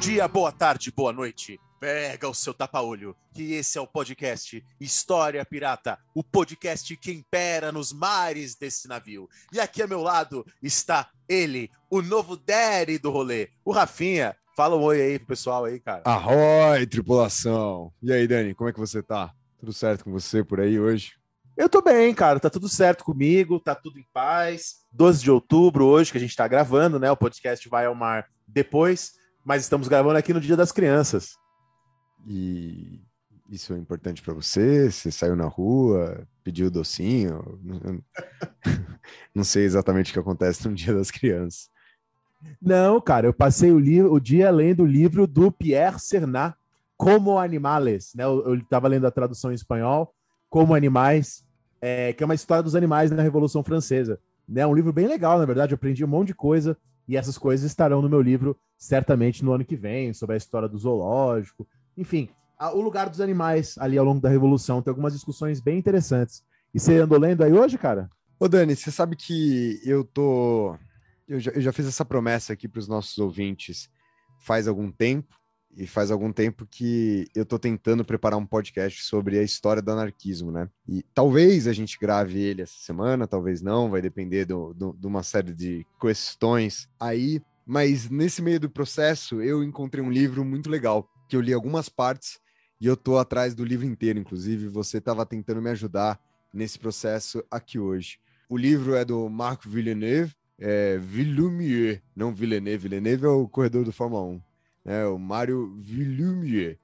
Dia, boa tarde, boa noite. Pega o seu tapa-olho, que esse é o podcast História Pirata, o podcast que impera nos mares desse navio. E aqui ao meu lado está ele, o novo Daddy do rolê, o Rafinha. Fala um oi aí pro pessoal aí, cara. Arroi, tripulação! E aí, Dani, como é que você tá? Tudo certo com você por aí hoje? Eu tô bem, cara, tá tudo certo comigo, tá tudo em paz. 12 de outubro hoje que a gente tá gravando, né? O podcast vai ao mar depois, mas estamos gravando aqui no Dia das Crianças. E isso é importante pra você? Você saiu na rua, pediu docinho? Não- sei exatamente o que acontece no Dia das Crianças. Não, cara, eu passei o, o dia lendo o livro do Pierre Cernat, Como Animales, né? Eu, eu tava lendo a tradução em espanhol, Como Animais, é, que é uma história dos animais na Revolução Francesa. É um livro bem legal, na verdade, eu aprendi um monte de coisa, e essas coisas estarão no meu livro, certamente no ano que vem, sobre a história do zoológico, enfim, a- o lugar dos animais ali ao longo da Revolução. Tem algumas discussões bem interessantes. E você andou lendo aí hoje, cara? Ô, Dani, você sabe que eu tô. Eu já, eu já fiz essa promessa aqui para os nossos ouvintes faz algum tempo, e faz algum tempo que eu tô tentando preparar um podcast sobre a história do anarquismo, né? E talvez a gente grave ele essa semana, talvez não, vai depender de uma série de questões aí. Mas nesse meio do processo, eu encontrei um livro muito legal, que eu li algumas partes e eu tô atrás do livro inteiro, inclusive. Você estava tentando me ajudar nesse processo aqui hoje. O livro é do Marc Villeneuve, é Villumier, não Villeneuve. Villeneuve é o corredor do Fórmula 1, né? O Mário Villumier.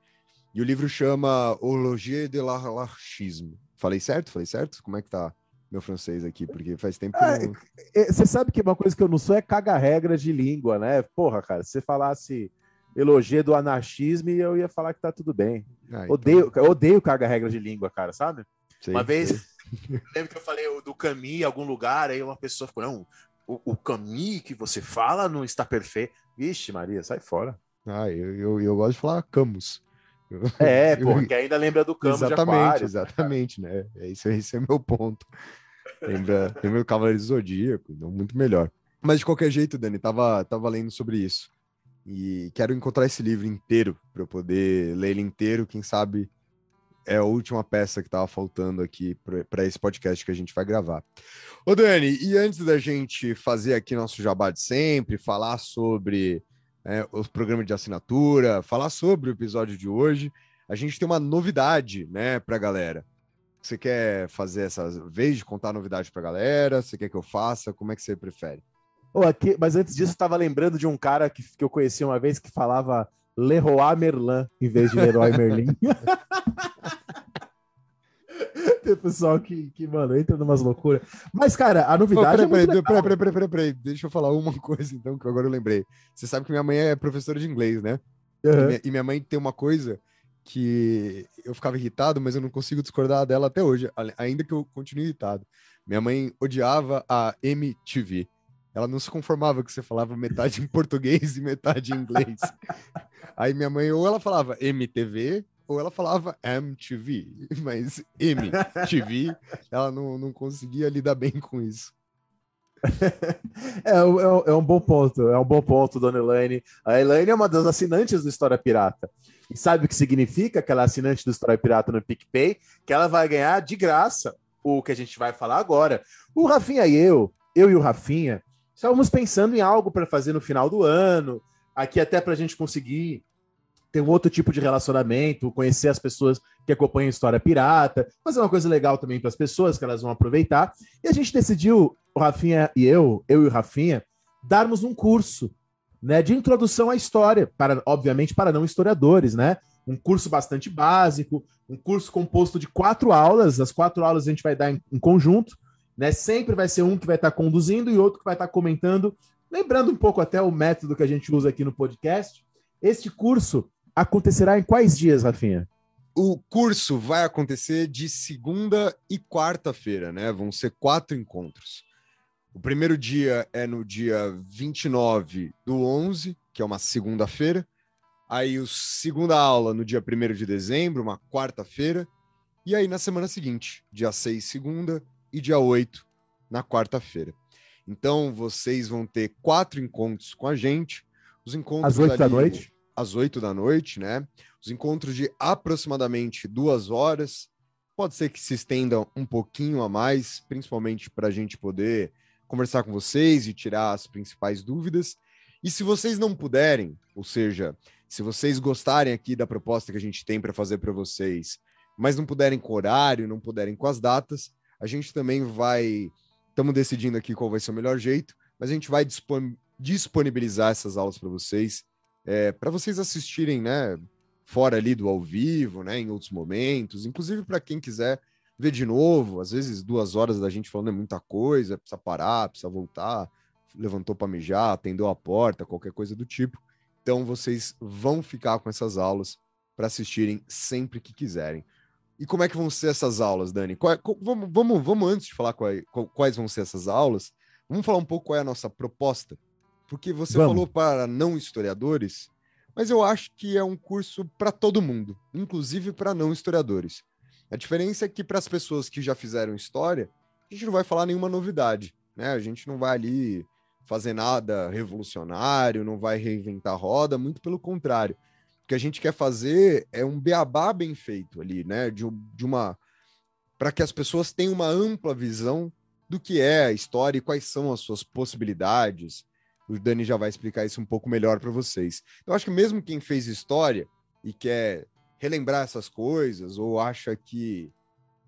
E o livro chama Horloger de l'Anarchisme. Falei certo? Falei certo? Como é que tá meu francês aqui? Porque faz tempo que eu não... É, Você sabe que uma coisa que eu não sou é caga-regra de língua, né? Porra, cara, se você falasse elogio do anarquismo, eu ia falar que tá tudo bem. Ah, então, Odeio, odeio caga-regra de língua, cara, sabe? sei, uma vez, sei. lembro que eu falei do Camus em algum lugar, aí uma pessoa ficou, não, o, o Camus que você fala não está perfeito. Vixe, Maria, sai fora. Ah, eu, eu, eu gosto de falar Camus. É, eu- porra, que ainda lembra do Camus exatamente, Aquário. exatamente, né? É isso, esse é meu ponto. Lembra, lembra do Cavaleiro do Zodíaco, então muito melhor. Mas de qualquer jeito, Dani, tava, tava lendo sobre isso. E quero encontrar esse livro inteiro para eu poder ler ele inteiro. Quem sabe é a última peça que tava faltando aqui para esse podcast que a gente vai gravar. Ô, Dani, e antes da gente fazer aqui nosso jabá de sempre, falar sobre é, os programas de assinatura, falar sobre o episódio de hoje, a gente tem uma novidade, né, pra galera. Você quer fazer essa vez de contar novidade pra galera? Você quer que eu faça? Como é que você prefere? Ô, aqui- mas antes disso, eu tava lembrando de um cara que, que eu conheci uma vez que falava Leroy Merlin em vez de Leroy Merlin. Tem pessoal que, que, mano, entra numas loucuras. Mas, cara, a novidade peraí, é peraí, peraí, peraí, peraí, peraí, deixa eu falar uma coisa então, que agora eu lembrei. Você sabe que minha mãe é professora de inglês, né? E Aham. minha, e minha mãe tem uma coisa que eu ficava irritado, mas eu não consigo discordar dela até hoje, ainda que eu continue irritado. Minha mãe odiava a MTV. Ela não se conformava que você falava metade em português e metade em inglês. Aí minha mãe, ou ela falava MTV, ou ela falava MTV. Mas MTV, ela não, não conseguia lidar bem com isso. É, é um- é um bom ponto, é um bom ponto, dona Elaine. A Elaine é uma das assinantes do História Pirata. E sabe o que significa que ela é assinante do História Pirata no PicPay? Que ela vai ganhar de graça o que a gente vai falar agora. O Rafinha e eu, eu e o Rafinha, estávamos pensando em algo para fazer no final do ano, aqui até para a gente conseguir ter um outro tipo de relacionamento, conhecer as pessoas que acompanham História Pirata, fazer uma coisa legal também para as pessoas que elas vão aproveitar. E a gente decidiu, o Rafinha e eu, eu e o Rafinha, darmos um curso né, de introdução à história, para, obviamente, para não historiadores, né? Um curso bastante básico, um curso composto de quatro aulas. As quatro aulas a gente vai dar em, em conjunto, né? Sempre vai ser um que vai estar conduzindo e outro que vai estar comentando, lembrando um pouco até o método que a gente usa aqui no podcast. Este curso acontecerá em quais dias, Rafinha? O curso vai acontecer de segunda e quarta-feira, né? Vão ser quatro encontros. O primeiro dia é no dia 29 do 11, que é uma segunda-feira. Aí, a segunda aula no dia 1 de dezembro, uma quarta-feira. E aí, na semana seguinte, dia 6, segunda, e dia 8, na quarta-feira. Então, vocês vão ter quatro encontros com a gente. Os encontros Às 8 ali- da noite? às 8 da noite, né? Os encontros de aproximadamente duas horas. Pode ser que se estendam um pouquinho a mais, principalmente para a gente poder conversar com vocês e tirar as principais dúvidas. E se vocês não puderem, ou seja, se vocês gostarem aqui da proposta que a gente tem para fazer para vocês, mas não puderem com o horário, não puderem com as datas, a gente também vai. Estamos decidindo aqui qual vai ser o melhor jeito, mas a gente vai dispon- disponibilizar essas aulas para vocês é, para vocês assistirem, né, fora ali do ao vivo, né, em outros momentos, inclusive para quem quiser ver de novo, às vezes duas horas da gente falando é muita coisa, precisa parar, precisa voltar, levantou para mijar, atendeu a porta, qualquer coisa do tipo. Então vocês vão ficar com essas aulas para assistirem sempre que quiserem. E como é que vão ser essas aulas, Dani? Qual é- co- vamos, vamos, vamos, antes de falar qual- quais vão ser essas aulas, vamos falar um pouco qual é a nossa proposta? Porque você Vamos. falou para não historiadores, mas eu acho que é um curso para todo mundo, inclusive para não historiadores. A diferença é que para as pessoas que já fizeram história, a gente não vai falar nenhuma novidade, né? A gente não vai ali fazer nada revolucionário, não vai reinventar a roda, muito pelo contrário. O que a gente quer fazer é um beabá bem feito ali, né? De, de uma para que as pessoas tenham uma ampla visão do que é a história e quais são as suas possibilidades. O Dani já vai explicar isso um pouco melhor para vocês. Eu acho que mesmo quem fez história e quer relembrar essas coisas ou acha que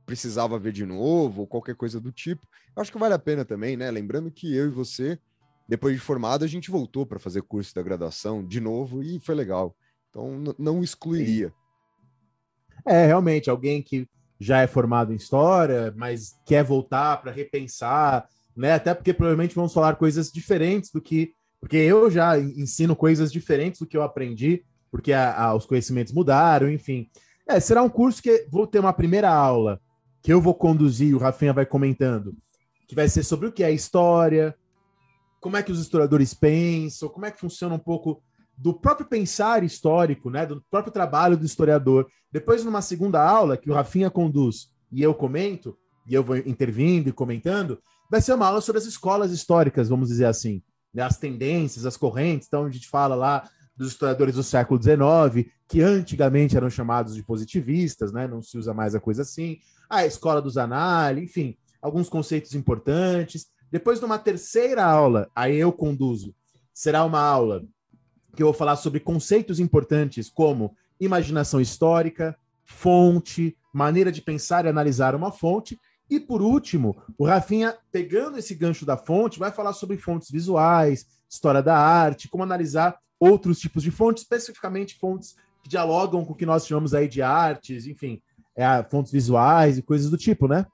precisava ver de novo ou qualquer coisa do tipo, eu acho que vale a pena também, né? Lembrando que eu e você, depois de formado, a gente voltou para fazer curso da graduação de novo e foi legal. Então não excluiria. É, realmente, alguém que já é formado em história, mas quer voltar para repensar, né? Até porque provavelmente vamos falar coisas diferentes do que. Porque eu já ensino coisas diferentes do que eu aprendi, porque a- a- os conhecimentos mudaram, enfim. É, será um curso que vou ter uma primeira aula que eu vou conduzir, o Rafinha vai comentando, que vai ser sobre o que é história, como é que os historiadores pensam, como é que funciona um pouco do próprio pensar histórico, né, do próprio trabalho do historiador. Depois, numa segunda aula, que o Rafinha conduz e eu comento, e eu vou intervindo e comentando, vai ser uma aula sobre as escolas históricas, vamos dizer assim, né, as tendências, as correntes, então a gente fala lá dos historiadores do século XIX, que antigamente eram chamados de positivistas, né, não se usa mais a coisa assim, a escola dos análises, enfim, alguns conceitos importantes. Depois, numa terceira aula, aí eu conduzo, será uma aula que eu vou falar sobre conceitos importantes como imaginação histórica, fonte, maneira de pensar e analisar uma fonte. E por último, o Rafinha, pegando esse gancho da fonte, vai falar sobre fontes visuais, história da arte, como analisar outros tipos de fontes, especificamente fontes que dialogam com o que nós chamamos aí de artes, enfim, é, fontes visuais e coisas do tipo, né?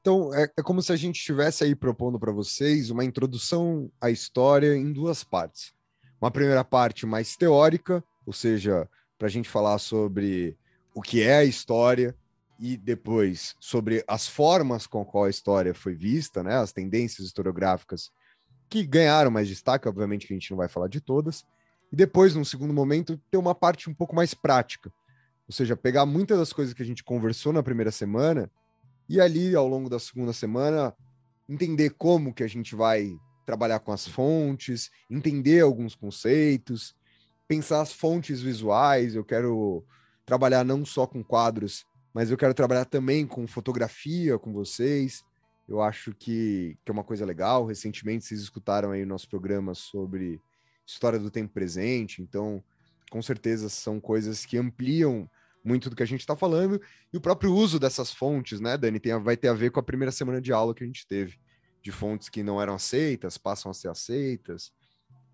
Então, é, é como se a gente estivesse aí propondo para vocês uma introdução à história em duas partes. Uma primeira parte mais teórica, ou seja, para a gente falar sobre o que é a história e depois sobre as formas com qual a história foi vista, né, as tendências historiográficas que ganharam mais destaque, obviamente que a gente não vai falar de todas, e depois, num segundo momento, ter uma parte um pouco mais prática, ou seja, pegar muitas das coisas que a gente conversou na primeira semana e ali, ao longo da segunda semana, entender como que a gente vai trabalhar com as fontes, entender alguns conceitos, pensar as fontes visuais. Eu quero trabalhar não só com quadros, mas eu quero trabalhar também com fotografia com vocês. Eu acho que, que é uma coisa legal. Recentemente vocês escutaram aí o nosso programa sobre história do tempo presente, então com certeza são coisas que ampliam muito do que a gente está falando, e o próprio uso dessas fontes, né, Dani, tem, vai ter a ver com a primeira semana de aula que a gente teve, de fontes que não eram aceitas, passam a ser aceitas,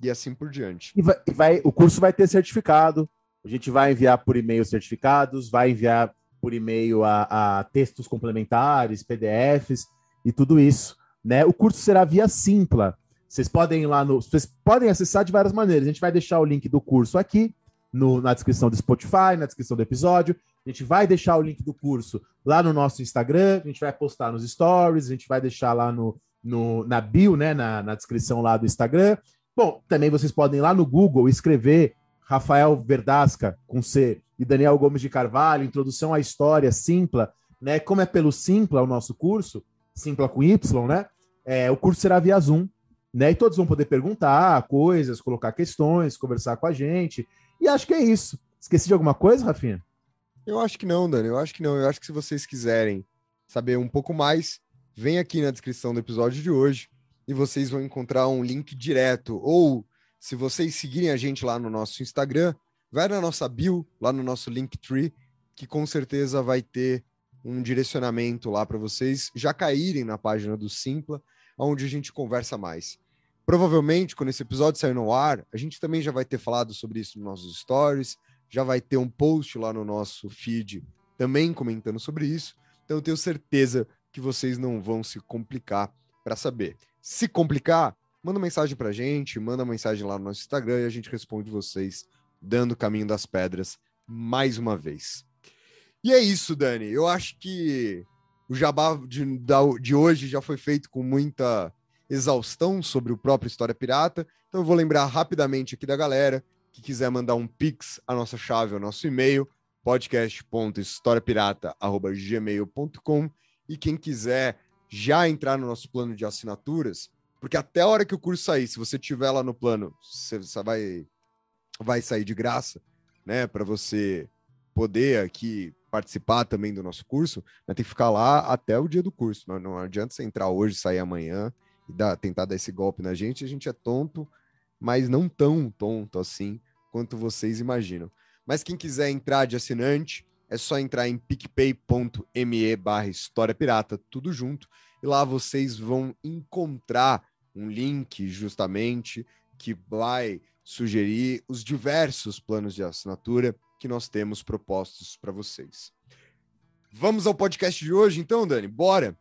e assim por diante. E vai, vai- o curso vai ter certificado, a gente vai enviar por e-mail certificados, vai enviar por e-mail a, a textos complementares, PDFs e tudo isso. Né? O curso será via Simpla. Vocês podem ir lá no. Vocês podem acessar de várias maneiras. A gente vai deixar o link do curso aqui. no, na descrição do Spotify, na descrição do episódio. A gente vai deixar o link do curso lá no nosso Instagram, a gente vai postar nos stories, a gente vai deixar lá no, no na bio, né, na, na descrição lá do Instagram. Bom, também vocês podem ir lá no Google escrever Rafael Verdasca com C e Daniel Gomes de Carvalho, Introdução à História Simpla, né? Como é pelo Simpla o nosso curso, Simpla com Y, né? É, o curso será via Zoom, né? E todos vão poder perguntar coisas, colocar questões, conversar com a gente. E acho que é isso. Esqueci de alguma coisa, Rafinha? Eu acho que não, Dani. Eu acho que não. Eu acho que se vocês quiserem saber um pouco mais, vem aqui na descrição do episódio de hoje e vocês vão encontrar um link direto ou se vocês seguirem a gente lá no nosso Instagram, vai na nossa bio, lá no nosso Linktree, que com certeza vai ter um direcionamento lá para vocês já caírem na página do Simpla, onde a gente conversa mais. Provavelmente, quando esse episódio sair no ar, a gente também já vai ter falado sobre isso nos nossos stories, já vai ter um post lá no nosso feed também comentando sobre isso. Então eu tenho certeza que vocês não vão se complicar para saber. Se complicar, manda mensagem pra gente, manda mensagem lá no nosso Instagram e a gente responde vocês dando o caminho das pedras mais uma vez. E é isso, Dani. Eu acho que o jabá de, de hoje já foi feito com muita exaustão sobre o próprio História Pirata. Então eu vou lembrar rapidamente aqui da galera que quiser mandar um pix, a nossa chave, o nosso e-mail, podcast.historiapirata.gmail.com e quem quiser já entrar no nosso plano de assinaturas, porque até a hora que o curso sair, se você tiver lá no plano, você vai, vai sair de graça, né? Para você poder aqui participar também do nosso curso, mas tem que ficar lá até o dia do curso. Não, não adianta você entrar hoje, sair amanhã e dar, tentar dar esse golpe na gente. A gente é tonto, mas não tão tonto assim quanto vocês imaginam. Mas quem quiser entrar de assinante, é só entrar em picpay.me barra História Pirata, tudo junto, e lá vocês vão encontrar um link justamente que vai sugerir os diversos planos de assinatura que nós temos propostos para vocês. Vamos ao podcast de hoje, então, Dani? Bora!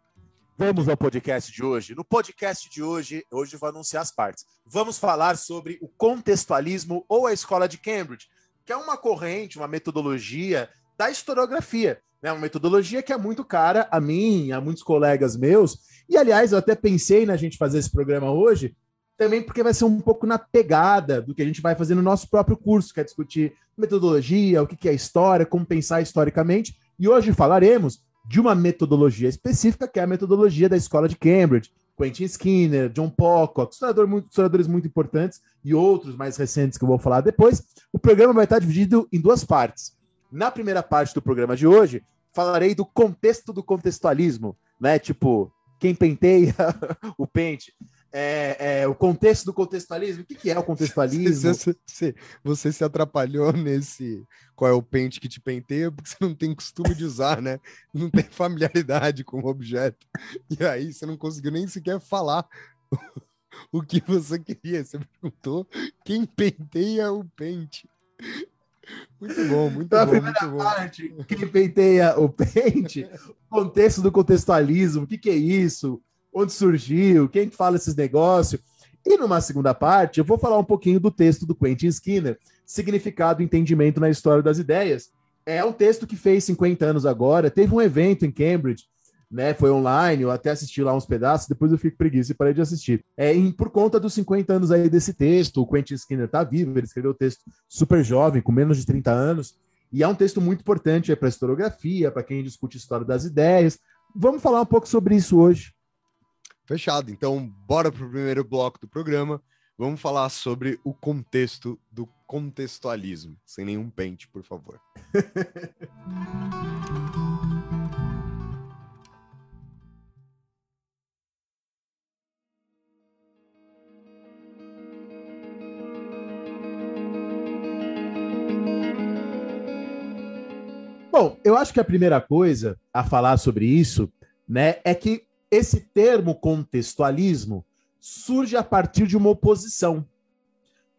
Vamos ao podcast de hoje. No podcast de hoje, hoje vou anunciar as partes. Vamos falar sobre o contextualismo ou a escola de Cambridge, que é uma corrente, uma metodologia da historiografia. Né? Uma metodologia que é muito cara a mim, a muitos colegas meus, e, aliás, eu até pensei na gente fazer esse programa hoje, também porque vai ser um pouco na pegada do que a gente vai fazer no nosso próprio curso, que é discutir metodologia, o que é história, como pensar historicamente. E hoje falaremos de uma metodologia específica, que é a metodologia da escola de Cambridge. Quentin Skinner, John Pocock, historiador muito, historiadores muito importantes e outros mais recentes que eu vou falar depois. O programa vai estar dividido em duas partes. Na primeira parte do programa de hoje, falarei do contexto do contextualismo, né? Tipo, quem penteia o pente. É, é, o contexto do contextualismo. O que, que é o contextualismo? Você, você, você, se atrapalhou nesse qual é o pente que te penteia, porque você não tem costume de usar, né? Não tem familiaridade com o objeto. E aí você não conseguiu nem sequer falar o que você queria. Você perguntou quem penteia o pente. Muito bom, muito então, bom. A primeira parte, bom. quem penteia o pente, o contexto do contextualismo, o que, que é isso, onde surgiu, quem fala esses negócios. E numa segunda parte, eu vou falar um pouquinho do texto do Quentin Skinner, Significado e Entendimento na História das Ideias. É um texto que fez 50 anos agora, teve um evento em Cambridge, né? Foi online, eu até assisti lá uns pedaços, depois eu fico preguiça e parei de assistir. É, por conta dos 50 anos aí desse texto, o Quentin Skinner tá vivo, ele escreveu o texto super jovem, com menos de 30 anos, e é um texto muito importante para a historiografia, para quem discute história das ideias. Vamos falar um pouco sobre isso hoje. Fechado. Então, bora para o primeiro bloco do programa. Vamos falar sobre o contexto do contextualismo, sem nenhum pente, por favor. Bom, eu acho que a primeira coisa a falar sobre isso, né, é que esse termo contextualismo surge a partir de uma oposição.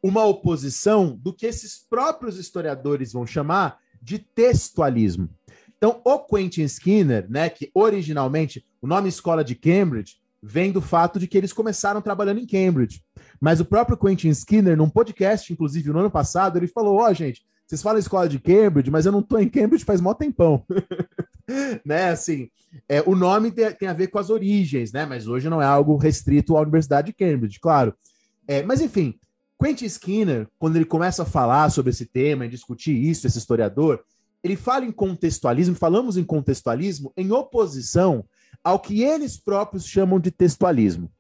Uma oposição do que esses próprios historiadores vão chamar de textualismo. Então, o Quentin Skinner, né, que originalmente o nome Escola de Cambridge vem do fato de que eles começaram trabalhando em Cambridge. Mas o próprio Quentin Skinner, num podcast, inclusive no ano passado, ele falou: Ó, oh, gente, vocês falam escola de Cambridge, mas eu não tô em Cambridge faz mó tempão. né, assim, é, o nome tem, tem, a ver com as origens, né? Mas hoje não é algo restrito à Universidade de Cambridge, claro. É, mas enfim, Quentin Skinner, quando ele começa a falar sobre esse tema e discutir isso, esse historiador, ele fala em contextualismo, falamos em contextualismo em oposição ao que eles próprios chamam de textualismo.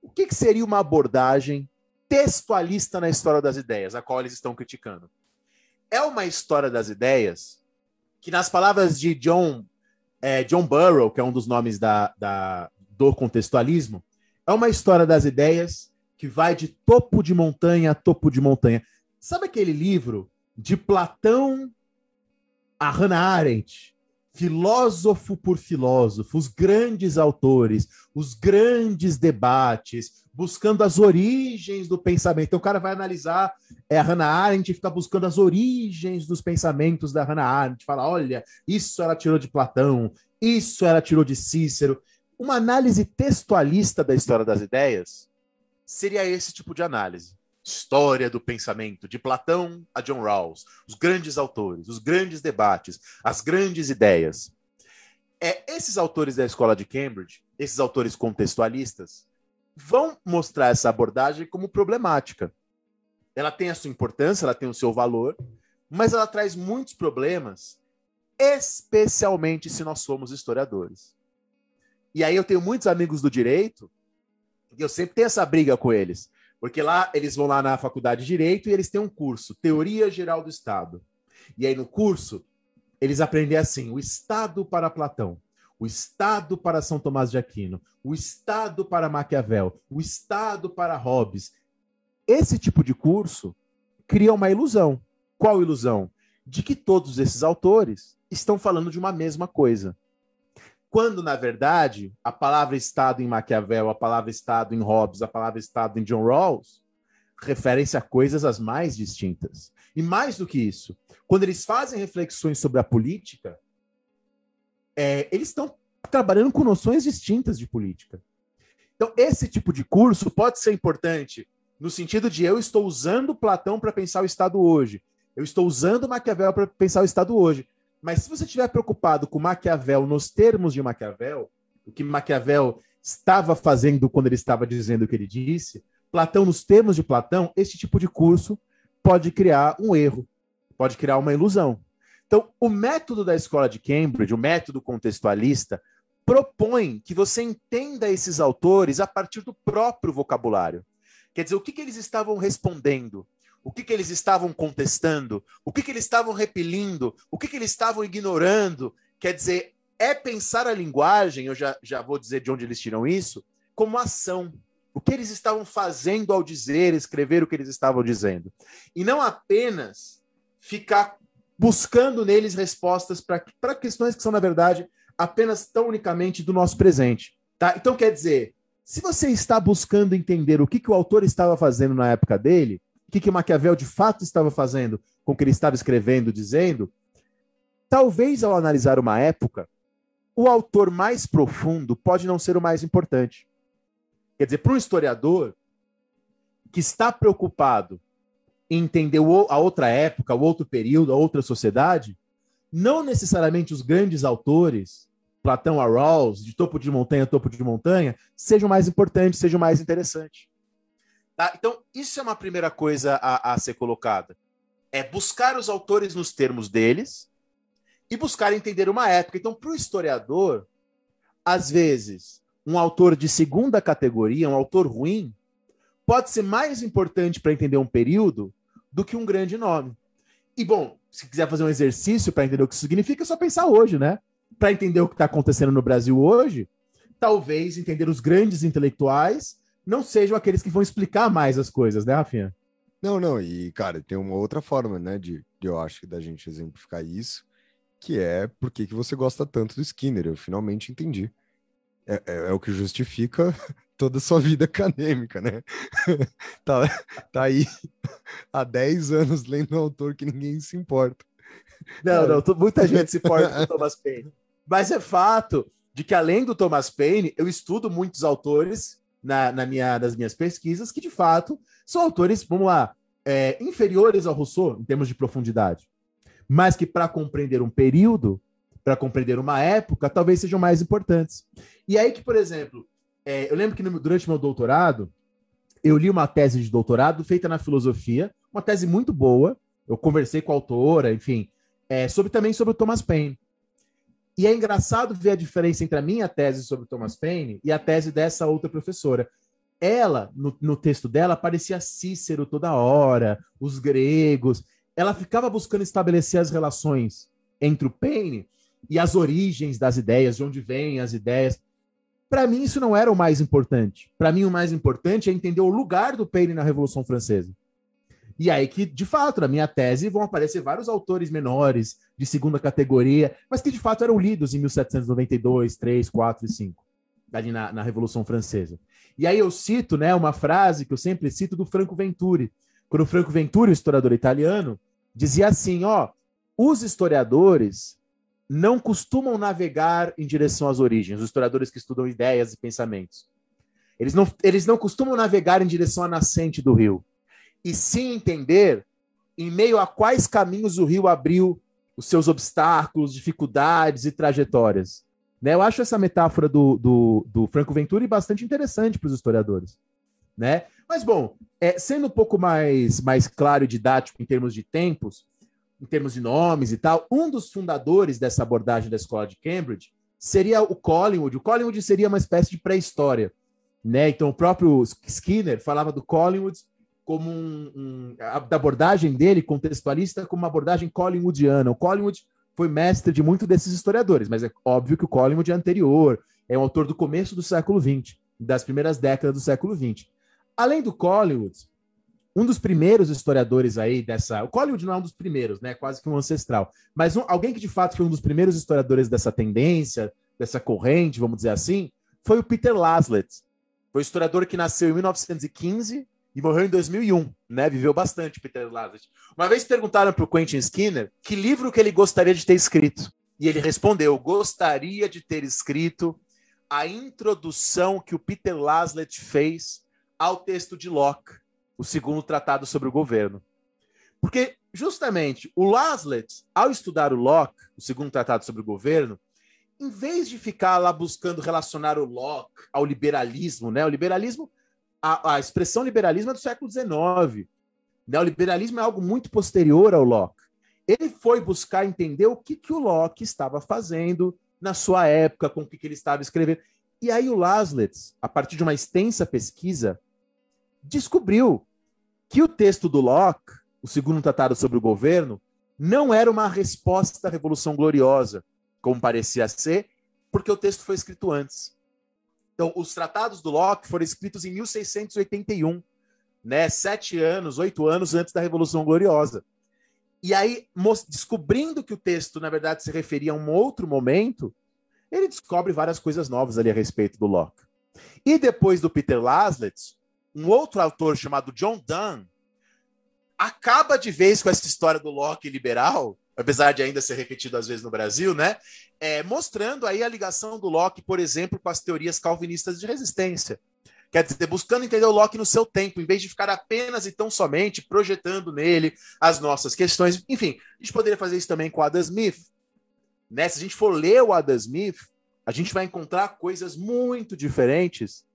O que, que seria uma abordagem textualista na história das ideias, a qual eles estão criticando? É uma história das ideias que, nas palavras de John, é, John Burrow, que é um dos nomes da, da, do contextualismo, é uma história das ideias que vai de topo de montanha a topo de montanha. Sabe aquele livro de Platão a Hannah Arendt, filósofo por filósofo, os grandes autores, os grandes debates, buscando as origens do pensamento. Então, o cara vai analisar é, a Hannah Arendt fica buscando as origens dos pensamentos da Hannah Arendt. Fala, olha, isso ela tirou de Platão, isso ela tirou de Cícero. Uma análise textualista da história das ideias seria esse tipo de análise história do pensamento, de Platão a John Rawls, os grandes autores, os grandes debates, as grandes ideias. É, esses autores da escola de Cambridge, esses autores contextualistas, vão mostrar essa abordagem como problemática. Ela tem a sua importância, ela tem o seu valor, mas ela traz muitos problemas, especialmente se nós somos historiadores. E aí eu tenho muitos amigos do direito, e eu sempre tenho essa briga com eles. Porque lá eles vão lá na faculdade de Direito e eles têm um curso, Teoria Geral do Estado. E aí no curso, eles aprendem assim: o Estado para Platão, o Estado para São Tomás de Aquino, o Estado para Maquiavel, o Estado para Hobbes. Esse tipo de curso cria uma ilusão. Qual ilusão? De que todos esses autores estão falando de uma mesma coisa quando, na verdade, a palavra Estado em Maquiavel, a palavra Estado em Hobbes, a palavra Estado em John Rawls referem-se a coisas as mais distintas. E mais do que isso, quando eles fazem reflexões sobre a política, é, eles estão trabalhando com noções distintas de política. Então, esse tipo de curso pode ser importante no sentido de eu estou usando Platão para pensar o Estado hoje, eu estou usando Maquiavel para pensar o Estado hoje. Mas se você estiver preocupado com Maquiavel nos termos de Maquiavel, o que Maquiavel estava fazendo quando ele estava dizendo o que ele disse, Platão nos termos de Platão, esse tipo de curso pode criar um erro, pode criar uma ilusão. Então, o método da escola de Cambridge, o método contextualista, propõe que você entenda esses autores a partir do próprio vocabulário. Quer dizer, o que, que eles estavam respondendo? o que, que eles estavam contestando, o que, que eles estavam repelindo, o que, que eles estavam ignorando. Quer dizer, é pensar a linguagem, eu já, já vou dizer de onde eles tiram isso, como ação. O que eles estavam fazendo ao dizer, escrever o que eles estavam dizendo. E não apenas ficar buscando neles respostas para questões que são, na verdade, apenas tão unicamente do nosso presente. Tá? Então, quer dizer, se você está buscando entender o que, que o autor estava fazendo na época dele, o que, que Maquiavel de fato estava fazendo com o que ele estava escrevendo, dizendo, talvez ao analisar uma época, o autor mais profundo pode não ser o mais importante. Quer dizer, para um historiador que está preocupado entender a outra época, o outro período, a outra sociedade, não necessariamente os grandes autores, Platão a Rawls, de topo de montanha a topo de montanha, sejam mais importantes, sejam mais interessantes. Tá? Então, isso é uma primeira coisa a, a ser colocada. É buscar os autores nos termos deles e buscar entender uma época. Então, para o historiador, às vezes, um autor de segunda categoria, um autor ruim, pode ser mais importante para entender um período do que um grande nome. E, bom, se quiser fazer um exercício para entender o que isso significa, é só pensar hoje, né? Para entender o que está acontecendo no Brasil hoje, talvez entender os grandes intelectuais não sejam aqueles que vão explicar mais as coisas, né, Rafinha? Não, não, e cara, tem uma outra forma, né, de, de eu acho que da gente exemplificar isso, que é por que, você gosta tanto do Skinner. Eu finalmente entendi. É, é, é o que justifica toda a sua vida acadêmica, né? tá, tá aí há 10 anos lendo um autor que ninguém se importa. Não, não, muita gente se importa com o Thomas Paine. Mas é fato de que, além do Thomas Paine, eu estudo muitos autores na, na minha, das minhas pesquisas que, de fato, são autores, vamos lá, é, inferiores ao Rousseau em termos de profundidade, mas que para compreender um período, para compreender uma época, talvez sejam mais importantes. E aí que, por exemplo, é, eu lembro que no, durante meu doutorado, eu li uma tese de doutorado feita na filosofia, uma tese muito boa. Eu conversei com a autora, enfim, é, sobre também sobre o Thomas Paine. E é engraçado ver a diferença entre a minha tese sobre o Thomas Paine e a tese dessa outra professora. Ela, no, no texto dela, parecia Cícero toda hora, os gregos. Ela ficava buscando estabelecer as relações entre o Paine e as origens das ideias, de onde vêm as ideias. Para mim, isso não era o mais importante. Para mim, o mais importante é entender o lugar do Paine na Revolução Francesa. E aí que, de fato, na minha tese vão aparecer vários autores menores, de segunda categoria, mas que de fato eram lidos em 1792, 3, 4 e 5, ali na, na Revolução Francesa. E aí eu cito né, uma frase que eu sempre cito do Franco Venturi. Quando o Franco Venturi, o historiador italiano, dizia assim: ó, os historiadores não costumam navegar em direção às origens, os historiadores que estudam ideias e pensamentos. Eles não, eles não costumam navegar em direção à nascente do rio, e sim entender em meio a quais caminhos o rio abriu os seus obstáculos, dificuldades e trajetórias. Né? Eu acho essa metáfora do, do, do Franco Venturi bastante interessante para os historiadores. Né? Mas, bom, é, sendo um pouco mais, mais claro e didático em termos de tempos, em termos de nomes e tal, um dos fundadores dessa abordagem da escola de Cambridge seria o Collingwood. O Collingwood seria uma espécie de pré-história. Né? Então, o próprio Skinner falava do Collingwood como um, um a, da abordagem dele, contextualista, como uma abordagem Collingwoodiana. O Collingwood foi mestre de muitos desses historiadores, mas é óbvio que o Collingwood é anterior, é um autor do começo do século XX, das primeiras décadas do século XX. Além do Collingwood, um dos primeiros historiadores aí dessa. O Collingwood não é um dos primeiros, né? Quase que um ancestral. Mas um, alguém que de fato foi um dos primeiros historiadores dessa tendência, dessa corrente, vamos dizer assim, foi o Peter Laslett. Foi um historiador que nasceu em 1915 e morreu em 2001, né? Viveu bastante, Peter Laslett. Uma vez perguntaram para o Quentin Skinner que livro que ele gostaria de ter escrito. E ele respondeu: gostaria de ter escrito a introdução que o Peter Laslett fez ao texto de Locke o segundo tratado sobre o governo. Porque, justamente, o Laslett, ao estudar o Locke, o segundo tratado sobre o governo, em vez de ficar lá buscando relacionar o Locke ao liberalismo, né? O liberalismo, a, a expressão liberalismo é do século XIX. Né? O liberalismo é algo muito posterior ao Locke. Ele foi buscar entender o que, que o Locke estava fazendo na sua época, com o que, que ele estava escrevendo. E aí o Laslett, a partir de uma extensa pesquisa, descobriu que o texto do Locke, o segundo tratado sobre o governo, não era uma resposta à Revolução Gloriosa, como parecia ser, porque o texto foi escrito antes. Então, os tratados do Locke foram escritos em 1681, né? Sete anos, oito anos antes da Revolução Gloriosa. E aí, descobrindo que o texto, na verdade, se referia a um outro momento, ele descobre várias coisas novas ali a respeito do Locke. E depois do Peter Laslett, um outro autor chamado John Donne acaba de vez com essa história do Locke liberal, apesar de ainda ser repetido às vezes no Brasil, né? É, mostrando aí a ligação do Locke, por exemplo, com as teorias calvinistas de resistência. Quer dizer, buscando entender o Locke no seu tempo, em vez de ficar apenas e tão somente projetando nele as nossas questões. Enfim, a gente poderia fazer isso também com Adam Smith. Né? Se a gente for ler o Adam Smith, a gente vai encontrar coisas muito diferentes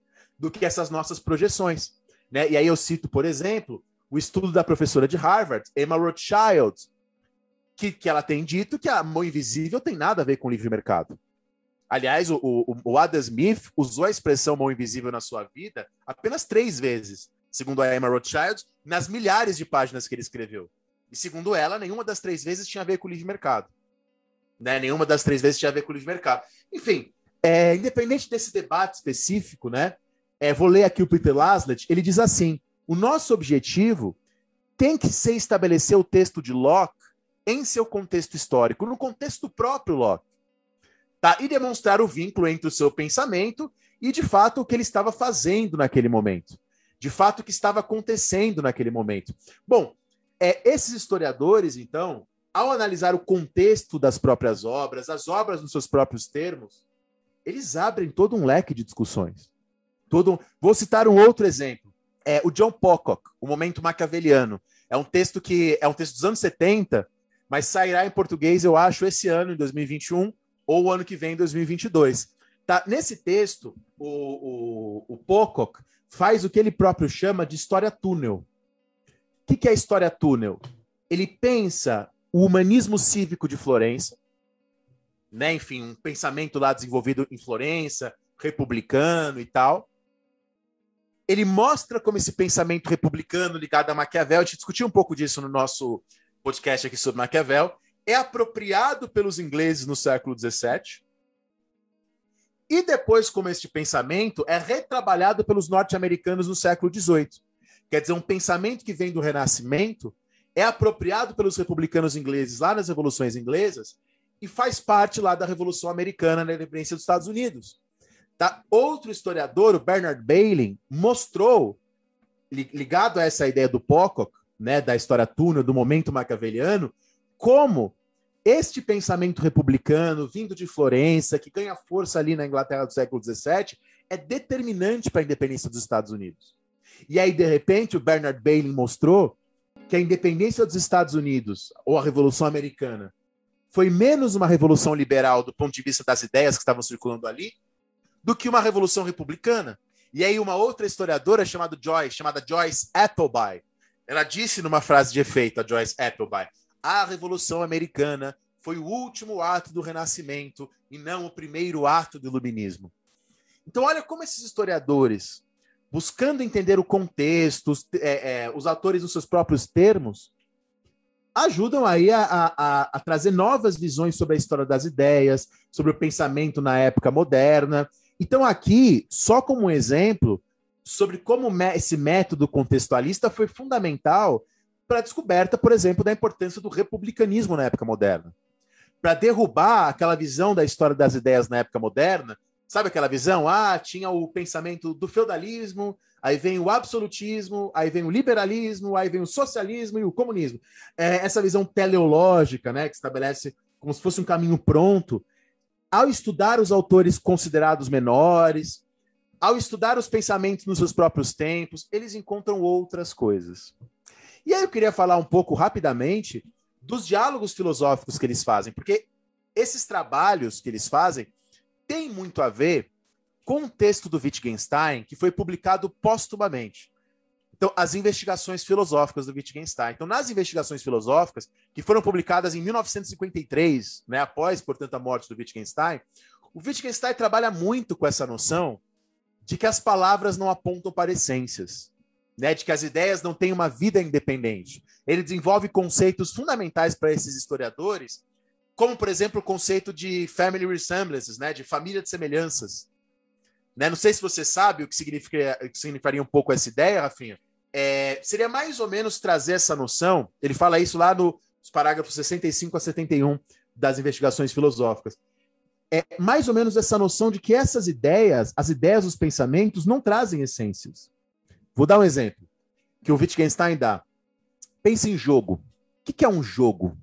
do que essas nossas projeções. Né? E aí eu cito, por exemplo, o estudo da professora de Harvard, Emma Rothschild, que, que ela tem dito que a mão invisível tem nada a ver com o livre mercado. Aliás, o, o, o Adam Smith usou a expressão mão invisível na sua vida apenas três vezes, segundo a Emma Rothschild, nas milhares de páginas que ele escreveu. E segundo ela, nenhuma das três vezes tinha a ver com o livre mercado. Né? Nenhuma das três vezes tinha a ver com o livre mercado. Enfim, é, independente desse debate específico, né? É, vou ler aqui o Peter Laslett, ele diz assim: o nosso objetivo tem que ser estabelecer o texto de Locke em seu contexto histórico, no contexto próprio Locke. Tá? E demonstrar o vínculo entre o seu pensamento e, de fato, o que ele estava fazendo naquele momento. De fato, o que estava acontecendo naquele momento. Bom, é, esses historiadores, então, ao analisar o contexto das próprias obras, as obras nos seus próprios termos, eles abrem todo um leque de discussões. Todo... Vou citar um outro exemplo. É o John Pocock, o momento maquiaveliano. É um texto que é um texto dos anos 70, mas sairá em português, eu acho, esse ano, em 2021, ou o ano que vem, em 2022. Tá? Nesse texto, o, o, o Pocock faz o que ele próprio chama de história túnel. O que, que é história túnel? Ele pensa o humanismo cívico de Florença, né? enfim, um pensamento lá desenvolvido em Florença, republicano e tal. Ele mostra como esse pensamento republicano ligado a Maquiavel, a gente discutiu um pouco disso no nosso podcast aqui sobre Maquiavel, é apropriado pelos ingleses no século XVII, e depois, como este pensamento é retrabalhado pelos norte-americanos no século XVIII. Quer dizer, um pensamento que vem do Renascimento é apropriado pelos republicanos ingleses lá nas revoluções inglesas e faz parte lá da Revolução Americana na independência dos Estados Unidos. Tá? Outro historiador, o Bernard Bailey, mostrou, ligado a essa ideia do Pocock, né, da história túnel, do momento maquiaveliano, como este pensamento republicano, vindo de Florença, que ganha força ali na Inglaterra do século XVII, é determinante para a independência dos Estados Unidos. E aí, de repente, o Bernard Bailey mostrou que a independência dos Estados Unidos, ou a Revolução Americana, foi menos uma revolução liberal do ponto de vista das ideias que estavam circulando ali, do que uma revolução republicana. E aí, uma outra historiadora chamada Joyce, chamada Joyce Appleby, ela disse numa frase de efeito, a Joyce Appleby, a Revolução Americana foi o último ato do Renascimento e não o primeiro ato do Iluminismo. Então, olha como esses historiadores, buscando entender o contexto, os, é, é, os autores nos seus próprios termos, ajudam aí a, a, a, trazer novas visões sobre a história das ideias, sobre o pensamento na época moderna. Então, aqui, só como um exemplo, sobre como esse método contextualista foi fundamental para a descoberta, por exemplo, da importância do republicanismo na época moderna. Para derrubar aquela visão da história das ideias na época moderna, sabe aquela visão? Ah, tinha o pensamento do feudalismo, aí vem o absolutismo, aí vem o liberalismo, aí vem o socialismo e o comunismo. É essa visão teleológica, né, que estabelece como se fosse um caminho pronto. Ao estudar os autores considerados menores, ao estudar os pensamentos nos seus próprios tempos, eles encontram outras coisas. E aí eu queria falar um pouco rapidamente dos diálogos filosóficos que eles fazem, porque esses trabalhos que eles fazem têm muito a ver com um texto do Wittgenstein que foi publicado póstumamente. Então, as investigações filosóficas do Wittgenstein. Então, nas investigações filosóficas, que foram publicadas em 1953, né, após, portanto, a morte do Wittgenstein, o Wittgenstein trabalha muito com essa noção de que as palavras não apontam para essências né, de que as ideias não têm uma vida independente. Ele desenvolve conceitos fundamentais para esses historiadores, como, por exemplo, o conceito de family resemblances, né, de família de semelhanças. Né? Não sei se você sabe o que, significa, o que significaria um pouco essa ideia, Rafinha. É, seria mais ou menos trazer essa noção, ele fala isso lá nos parágrafos 65 a 71 das investigações filosóficas. É mais ou menos essa noção de que essas ideias, as ideias, os pensamentos, não trazem essências. Vou dar um exemplo que o Wittgenstein dá. Pense em jogo. O que é um jogo?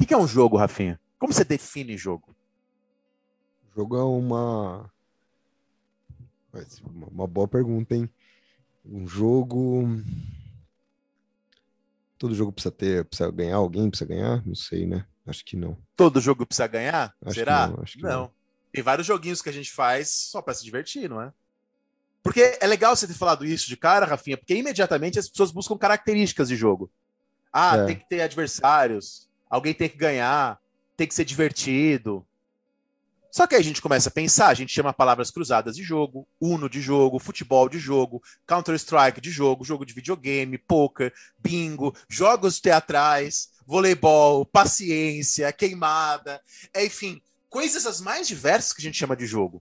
O que é um jogo, Rafinha? Como você define jogo? Jogo é uma. Uma boa pergunta, hein? Um jogo. Todo jogo precisa ter, precisa ganhar, alguém precisa ganhar? Não sei, né? Acho que não. Todo jogo precisa ganhar? Acho Será? Não, acho que não. não. Tem vários joguinhos que a gente faz só para se divertir, não é? Porque é legal você ter falado isso de cara, Rafinha, porque imediatamente as pessoas buscam características de jogo. Ah, É. tem que ter adversários, alguém tem que ganhar, tem que ser divertido. Só que aí a gente começa a pensar, a gente chama palavras cruzadas de jogo, Uno de jogo, futebol de jogo, Counter-Strike de jogo, jogo de videogame, poker, bingo, jogos teatrais, voleibol, paciência, queimada, enfim, coisas as mais diversas que a gente chama de jogo,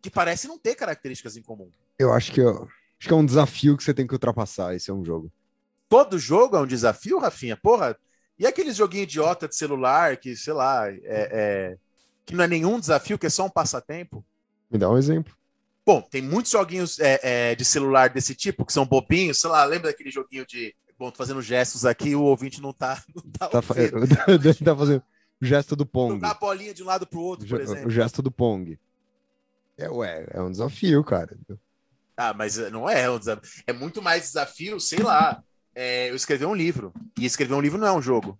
que parecem não ter características em comum. Eu acho que, eu, acho que é um desafio que você tem que ultrapassar. Esse é um jogo. Todo jogo é um desafio, Rafinha? Porra, e aqueles joguinhos idiota de celular que, sei lá, é, é- que não é nenhum desafio, que é só um passatempo? Me dá um exemplo. Bom, tem muitos joguinhos é, é, de celular desse tipo que são bobinhos, sei lá, lembra daquele joguinho de. Bom, tô fazendo gestos aqui, o ouvinte não tá. Não tá, Tá, ouvindo. tá fazendo o gesto do Pong. Jogar a bolinha de um lado pro outro, por exemplo. o gesto do Pong. É, ué, é um desafio, cara. Ah, mas não é um desafio. É muito mais desafio, sei lá. é, eu escrevi um livro. E escrever um livro não é um jogo.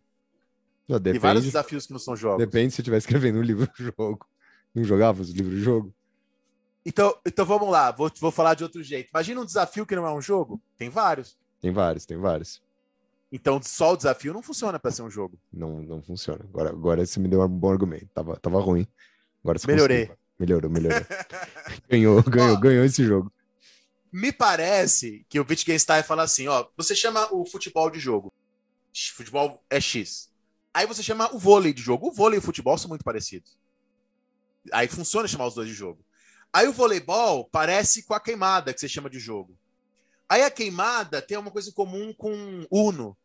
Não, Tem vários depende, desafios que não são jogos. depende se eu estiver escrevendo um livro-jogo. Não jogava os livros-jogo? Então, então vamos lá, vou, vou falar de outro jeito. Imagina um desafio que não é um jogo. Tem vários. Tem vários, tem vários. Então, só o desafio não funciona para ser um jogo. Não, não funciona. Agora, agora você me deu um bom argumento. Tava, tava ruim. Agora você Melhorei. conseguiu. Melhorou, melhorou. ganhou, ganhou, Ó. ganhou esse jogo. Me parece que o Wittgenstein fala assim: ó, você chama o futebol de jogo. Futebol é X. Aí você chama o vôlei de jogo. O vôlei e o futebol são muito parecidos. Aí funciona chamar os dois de jogo. Aí o voleibol parece com a queimada que você chama de jogo. Aí a queimada tem uma coisa em comum com Uno,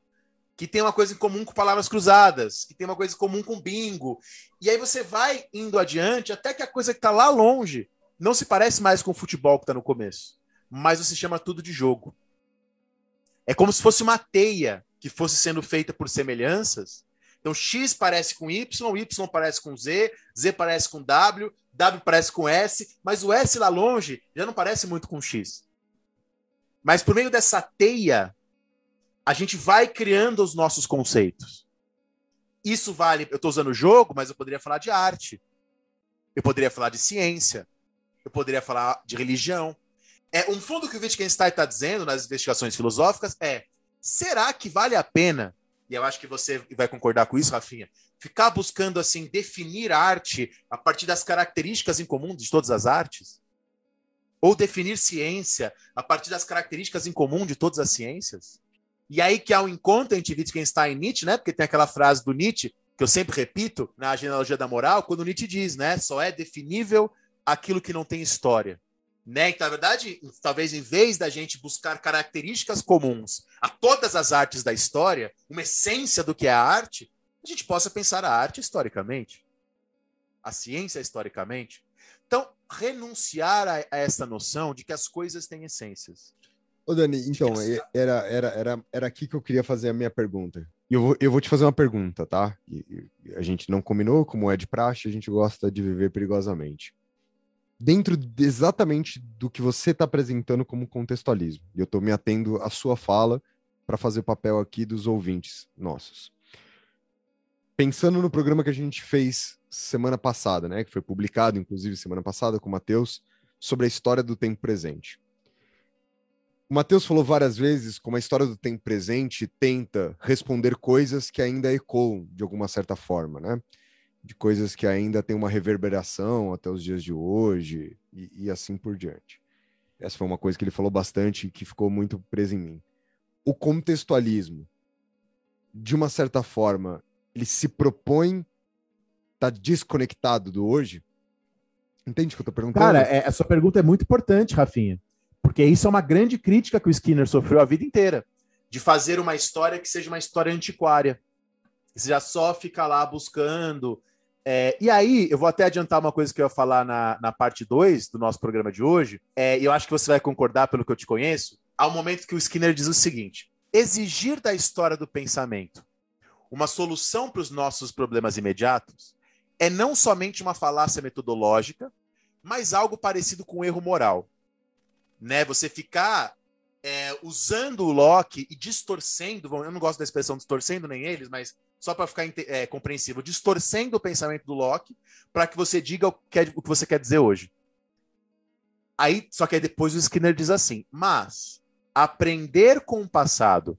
que tem uma coisa em comum com palavras cruzadas, que tem uma coisa em comum com bingo. E aí você vai indo adiante até que a coisa que está lá longe não se parece mais com o futebol que está no começo, mas você chama tudo de jogo. É como se fosse uma teia que fosse sendo feita por semelhanças. Então X parece com Y, Y parece com Z, Z parece com W, W parece com S, mas o S lá longe já não parece muito com X. Mas por meio dessa teia, a gente vai criando os nossos conceitos. Isso vale, eu estou usando jogo, mas eu poderia falar de arte. Eu poderia falar de ciência. Eu poderia falar de religião. É um fundo que o Wittgenstein está dizendo nas investigações filosóficas é: será que vale a pena? E eu acho que você vai concordar com isso, Rafinha. Ficar buscando assim definir arte a partir das características em comum de todas as artes? Ou definir ciência a partir das características em comum de todas as ciências? E aí que um encontro entre Wittgenstein e Nietzsche, né? Porque tem aquela frase do Nietzsche que eu sempre repito na genealogia da moral, quando Nietzsche diz, né? Só é definível aquilo que não tem história. Né? Então, na verdade, talvez em vez da gente buscar características comuns a todas as artes da história, uma essência do que é a arte, a gente possa pensar a arte historicamente, a ciência historicamente. Então, renunciar a, a essa noção de que as coisas têm essências. Ô, Dani, então, era, era, era, era aqui que eu queria fazer a minha pergunta. E eu vou, eu vou te fazer uma pergunta, tá? E a gente não combinou, como é de praxe, a gente gosta de viver perigosamente. Dentro de- exatamente do que você está apresentando como contextualismo, e eu estou me atendo à sua fala para fazer o papel aqui dos ouvintes nossos. Pensando no programa que a gente fez semana passada, né? Que foi publicado, inclusive, semana passada com o Matheus, sobre a história do tempo presente. O Matheus falou várias vezes como a história do tempo presente tenta responder coisas que ainda ecoam de alguma certa forma, né? De coisas que ainda têm uma reverberação até os dias de hoje e, e assim por diante. Essa foi uma coisa que ele falou bastante e que ficou muito presa em mim. O contextualismo, de uma certa forma, ele se propõe tá desconectado do hoje? Entende o que eu tô perguntando? Cara, é, a sua pergunta é muito importante, Rafinha. Porque isso é uma grande crítica que o Skinner sofreu a vida inteira. De fazer uma história que seja uma história antiquária. Você já só fica lá buscando. É, e aí, eu vou até adiantar uma coisa que eu ia falar na, na parte 2 do nosso programa de hoje. É, e eu acho que você vai concordar pelo que eu te conheço. Um momento que o Skinner diz o seguinte: exigir da história do pensamento uma solução para os nossos problemas imediatos é não somente uma falácia metodológica, mas algo parecido com um erro moral. Né? Você ficar é, usando o Locke e distorcendo, eu não gosto da expressão distorcendo nem eles, mas só para ficar é, compreensível, distorcendo o pensamento do Locke para que você diga o que, é, o que você quer dizer hoje. Aí, só que aí depois o Skinner diz assim: mas aprender com o passado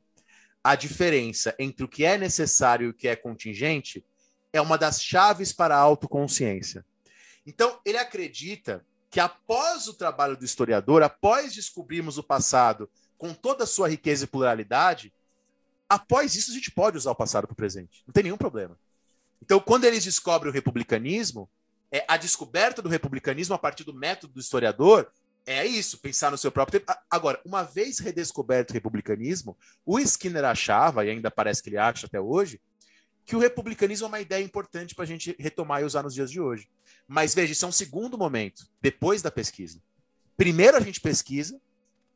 a diferença entre o que é necessário e o que é contingente é uma das chaves para a autoconsciência. Então, ele acredita que após o trabalho do historiador, após descobrirmos o passado com toda a sua riqueza e pluralidade, após isso a gente pode usar o passado para o presente. Não tem nenhum problema. Então, quando eles descobrem o republicanismo, é, a descoberta do republicanismo a partir do método do historiador é isso, pensar no seu próprio tempo. Agora, uma vez redescoberto o republicanismo, o Skinner achava, e ainda parece que ele acha até hoje, que o republicanismo é uma ideia importante para a gente retomar e usar nos dias de hoje. Mas veja, isso é um segundo momento, depois da pesquisa. Primeiro a gente pesquisa,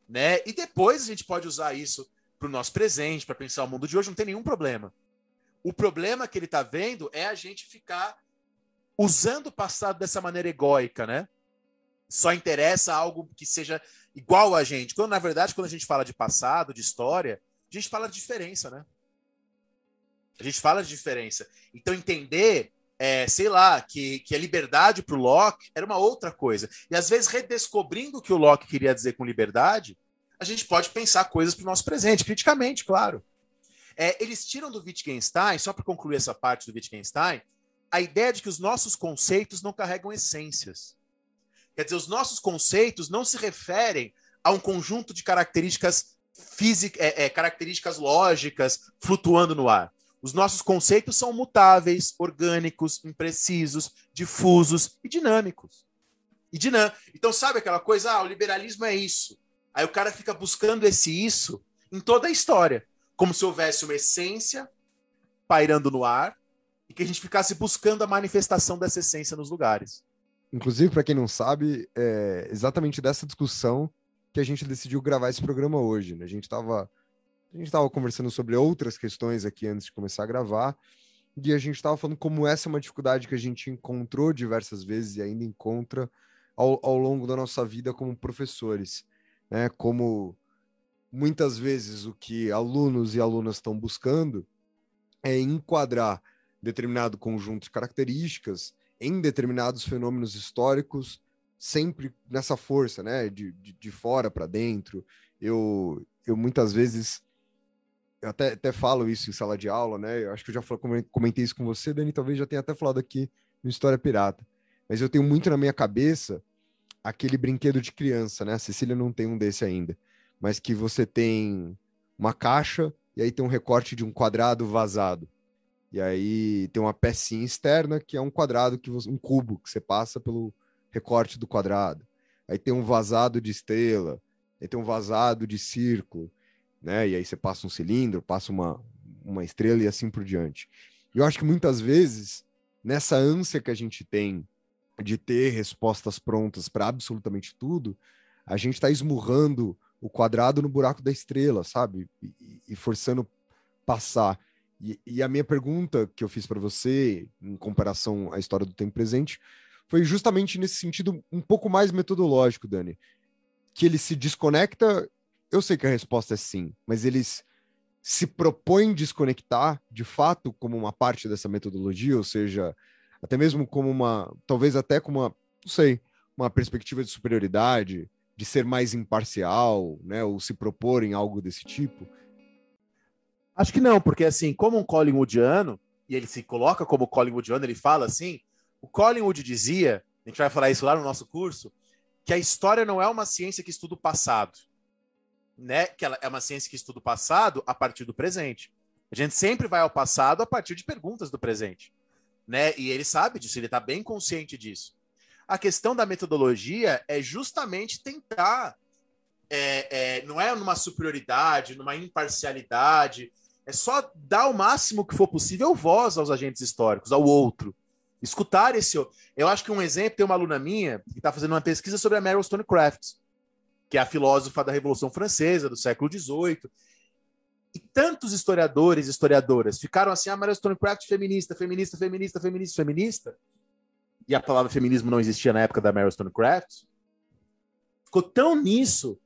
né? E depois a gente pode usar isso para o nosso presente, para pensar o mundo de hoje, não tem nenhum problema. O problema que ele está vendo é a gente ficar usando o passado dessa maneira egóica, né? Só interessa algo que seja igual a gente. Quando, na verdade, quando a gente fala de passado, de história, a gente fala de diferença, né? A gente fala de diferença. Então, entender, é, sei lá, que, que a liberdade para o Locke era uma outra coisa. E às vezes, redescobrindo o que o Locke queria dizer com liberdade, a gente pode pensar coisas para o nosso presente, criticamente, claro. É, eles tiram do Wittgenstein, só para concluir essa parte do Wittgenstein, a ideia de que os nossos conceitos não carregam essências. Quer dizer, os nossos conceitos não se referem a um conjunto de características físicas, é, é, características lógicas flutuando no ar. Os nossos conceitos são mutáveis, orgânicos, imprecisos, difusos e dinâmicos. E dinam... Então, sabe aquela coisa? Ah, o liberalismo é isso. Aí o cara fica buscando esse isso em toda a história, como se houvesse uma essência pairando no ar e que a gente ficasse buscando a manifestação dessa essência nos lugares. Inclusive, para quem não sabe, é exatamente dessa discussão que a gente decidiu gravar esse programa hoje. Né? A gente estava a gente estava conversando sobre outras questões aqui antes de começar a gravar, e a gente estava falando como essa é uma dificuldade que a gente encontrou diversas vezes e ainda encontra ao, ao longo da nossa vida como professores, né? Como muitas vezes o que alunos e alunas estão buscando é enquadrar determinado conjunto de características em determinados fenômenos históricos, sempre nessa força, né, de, de, de fora para dentro. Eu, eu muitas vezes, eu até, até falo isso em sala de aula, né, eu acho que eu já comentei isso com você, Dani, talvez já tenha até falado aqui no História Pirata, mas eu tenho muito na minha cabeça aquele brinquedo de criança, né, a Cecília não tem um desse ainda, mas que você tem uma caixa e aí tem um recorte de um quadrado vazado. E aí tem uma pecinha externa que é um quadrado que você, um cubo que você passa pelo recorte do quadrado. Aí tem um vazado de estrela, aí tem um vazado de círculo, né? E aí você passa um cilindro, passa uma, uma estrela e assim por diante. Eu acho que muitas vezes nessa ânsia que a gente tem de ter respostas prontas para absolutamente tudo, a gente está esmurrando o quadrado no buraco da estrela, sabe? E, e forçando passar. E, e a minha pergunta que eu fiz para você, em comparação à história do tempo presente, foi justamente nesse sentido um pouco mais metodológico, Dani. Que ele se desconecta. Eu sei que a resposta é sim, mas eles se propõem desconectar de fato como uma parte dessa metodologia, ou seja, até mesmo como uma, talvez até como uma, não sei, uma perspectiva de superioridade, de ser mais imparcial, né, ou se propor em algo desse tipo. Acho que não, porque assim, como um Collingwoodiano, e ele se coloca como Collingwoodiano, ele fala assim, o Collingwood dizia, a gente vai falar isso lá no nosso curso, que a história não é uma ciência que estuda o passado, né? Que ela é uma ciência que estuda o passado a partir do presente. A gente sempre vai ao passado a partir de perguntas do presente, né? E ele sabe disso, ele está bem consciente disso. A questão da metodologia é justamente tentar, é, é, não é numa superioridade, numa imparcialidade, é só dar o máximo que for possível voz aos agentes históricos, ao outro. Escutar esse. Eu acho que um exemplo tem uma aluna minha que está fazendo uma pesquisa sobre a Meryl Stonecraft, que é a filósofa da Revolução Francesa do século XVIII. Tantos historiadores e historiadoras ficaram assim: ah, Meryl Stonecraft feminista, feminista, feminista, feminista, feminista. E a palavra feminismo não existia na época da Meryl Stonecraft. Ficou tão nisso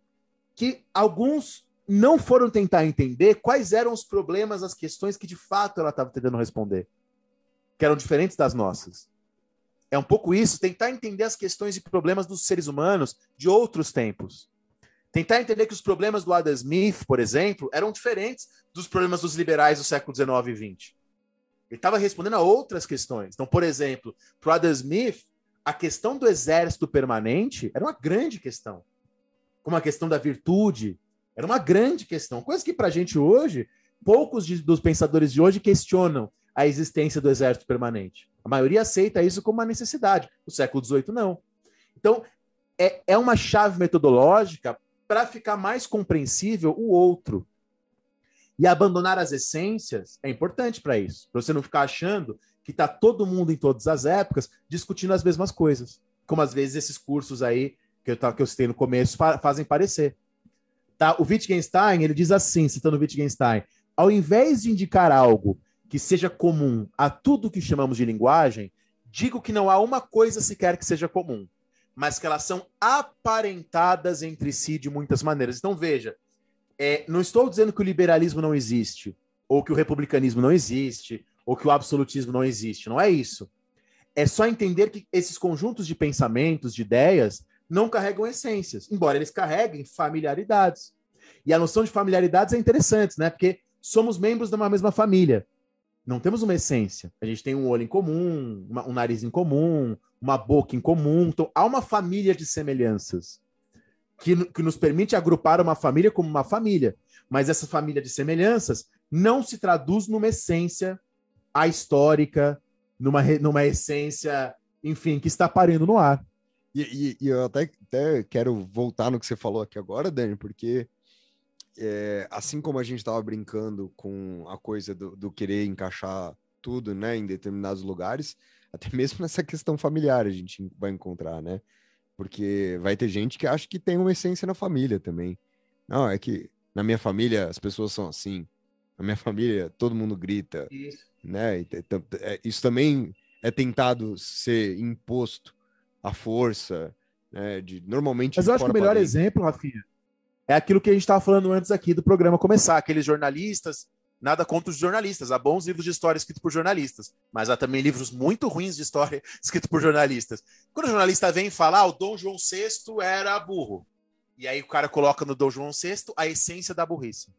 que alguns não foram tentar entender quais eram os problemas, as questões que de fato ela estava tentando responder, que eram diferentes das nossas. É um pouco isso, tentar entender as questões e problemas dos seres humanos de outros tempos. Tentar entender que os problemas do Adam Smith, por exemplo, eram diferentes dos problemas dos liberais do século XIX e XX. Ele estava respondendo a outras questões. Então, por exemplo, para o Adam Smith, a questão do exército permanente era uma grande questão. Como a questão da virtude, era uma grande questão, coisa que para a gente hoje, poucos de, dos pensadores de hoje questionam a existência do exército permanente. A maioria aceita isso como uma necessidade. O século XVIII não. Então, é, é uma chave metodológica para ficar mais compreensível o outro. E abandonar as essências é importante para isso, para você não ficar achando que está todo mundo em todas as épocas discutindo as mesmas coisas, como às vezes esses cursos aí que eu, que eu citei no começo fa fazem parecer. Tá? O Wittgenstein, ele diz assim, citando o Wittgenstein, ao invés de indicar algo que seja comum a tudo que chamamos de linguagem, digo que não há uma coisa sequer que seja comum, mas que elas são aparentadas entre si de muitas maneiras. Então, veja, É, não estou dizendo que o liberalismo não existe, ou que o republicanismo não existe, ou que o absolutismo não existe. Não é isso. É só entender que esses conjuntos de pensamentos, de ideias, não carregam essências, embora eles carreguem familiaridades. E a noção de familiaridades é interessante, né? Porque somos membros de uma mesma família. Não temos uma essência. A gente tem um olho em comum, uma, um nariz em comum, uma boca em comum. Então, há uma família de semelhanças que, que nos permite agrupar uma família como uma família. Mas essa família de semelhanças não se traduz numa essência histórica, numa, numa essência, enfim, que está parando no ar. E, e, e eu até, até quero voltar no que você falou aqui agora, Dani, porque é, assim como a gente estava brincando com a coisa do, do, querer encaixar tudo, né, em determinados lugares, até mesmo nessa questão familiar a gente vai encontrar, né? Porque vai ter gente que acha que tem uma essência na família também. Não, é que na minha família as pessoas são assim. Na minha família todo mundo grita, isso. né? É, isso também é tentado ser imposto à força, né? De normalmente. Mas eu acho que o melhor exemplo, Rafinha, é aquilo que a gente estava falando antes aqui do programa começar, aqueles jornalistas, nada contra os jornalistas, há bons livros de história escritos por jornalistas, mas há também livros muito ruins de história escritos por jornalistas. Quando o jornalista vem falar, ah, o Dom João VI era burro, e aí o cara coloca no Dom João VI a essência da burrice.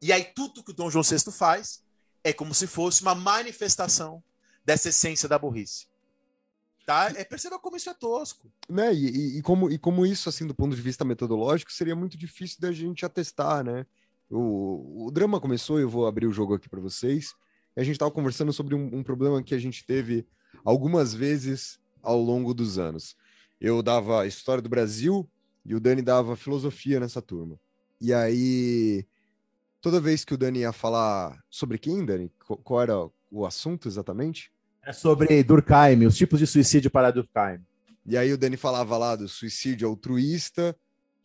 E aí tudo que o Dom João VI faz é como se fosse uma manifestação dessa essência da burrice. Tá? É, perceba como isso é tosco. Né? E, e, e, como, e como isso, assim, do ponto de vista metodológico, seria muito difícil da gente atestar, né? O, o drama começou, eu vou abrir o jogo aqui para vocês. a gente estava conversando sobre um, um, problema que a gente teve algumas vezes ao longo dos anos. Eu dava história do Brasil e o Dani dava filosofia nessa turma. E aí, toda vez que o Dani ia falar sobre quem, Dani? Qual era o assunto exatamente? É sobre Durkheim, os tipos de suicídio para Durkheim. E aí o Dani falava lá do suicídio altruísta,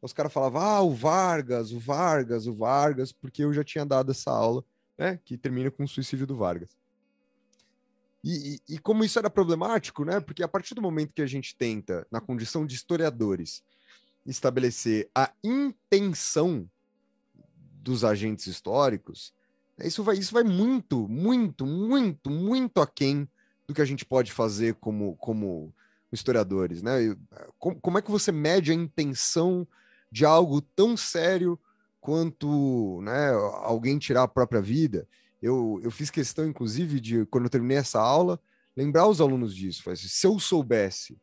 os caras falavam, ah, o Vargas, o Vargas, o Vargas, porque eu já tinha dado essa aula, né, que termina com o suicídio do Vargas. E, e, e, como isso era problemático, né, porque a partir do momento que a gente tenta, na condição de historiadores, estabelecer a intenção dos agentes históricos, isso vai, isso vai muito, muito, muito, muito aquém do que a gente pode fazer como, como historiadores, né? Como, como é que você mede a intenção de algo tão sério quanto né, alguém tirar a própria vida? Eu, eu fiz questão, inclusive, de, quando eu terminei essa aula, lembrar os alunos disso. Assim, se eu soubesse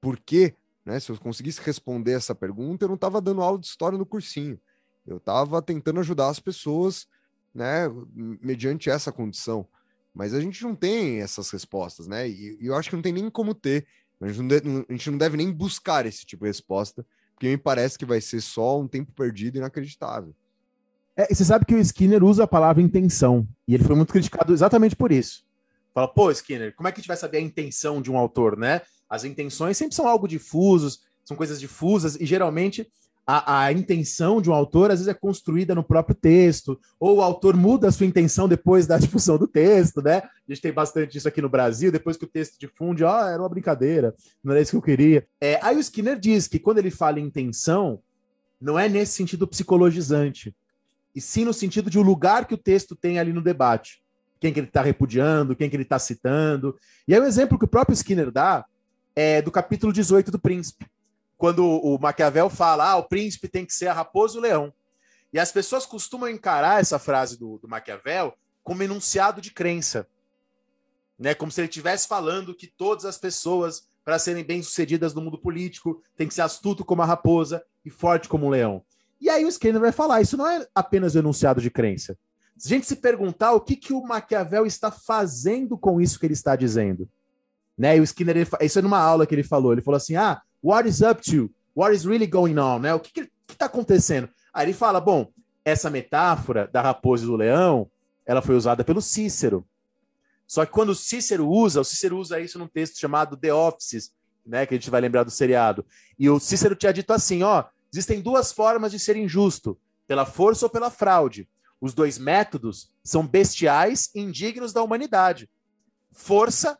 por quê, né, se eu conseguisse responder essa pergunta, eu não estava dando aula de história no cursinho. Eu estava tentando ajudar as pessoas né, mediante essa condição. Mas a gente não tem essas respostas, né? E, e eu acho que não tem nem como ter. A gente não, deve, a gente não deve nem buscar esse tipo de resposta, porque me parece que vai ser só um tempo perdido inacreditável. É, você sabe que o Skinner usa a palavra intenção, e ele foi muito criticado exatamente por isso. Fala, pô, Skinner, como é que a gente vai saber a intenção de um autor, né? As intenções sempre são algo difusos, são coisas difusas, e geralmente a, a, intenção de um autor às vezes é construída no próprio texto, ou o autor muda a sua intenção depois da difusão do texto, né? A gente tem bastante isso aqui no Brasil, depois que o texto difunde, ó, oh, era uma brincadeira, não era isso que eu queria. É, aí o Skinner diz que quando ele fala intenção, não é nesse sentido psicologizante, e sim no sentido de o lugar que o texto tem ali no debate. Quem que ele está repudiando, quem que ele está citando. E aí o um exemplo que o próprio Skinner dá é do capítulo 18 do Príncipe quando o Maquiavel fala, ah, o príncipe tem que ser a raposa o leão. E as pessoas costumam encarar essa frase do, do Maquiavel como enunciado de crença. Né? Como se ele estivesse falando que todas as pessoas, para serem bem-sucedidas no mundo político, tem que ser astuto como a raposa e forte como o leão. E aí o Skinner vai falar, isso não é apenas o enunciado de crença. Se a gente se perguntar o que, que o Maquiavel está fazendo com isso que ele está dizendo. Né? E o Skinner, ele, isso é numa aula que ele falou, ele falou assim, ah, What is up to? What is really going on? Né? O que está acontecendo? Aí ele fala: bom, essa metáfora da raposa e do leão, ela foi usada pelo Cícero. Só que quando o Cícero usa, o Cícero usa isso num texto chamado The Offices, né, que a gente vai lembrar do seriado. E o Cícero tinha dito assim, ó, existem duas formas de ser injusto, pela força ou pela fraude. Os dois métodos são bestiais e indignos da humanidade. Força,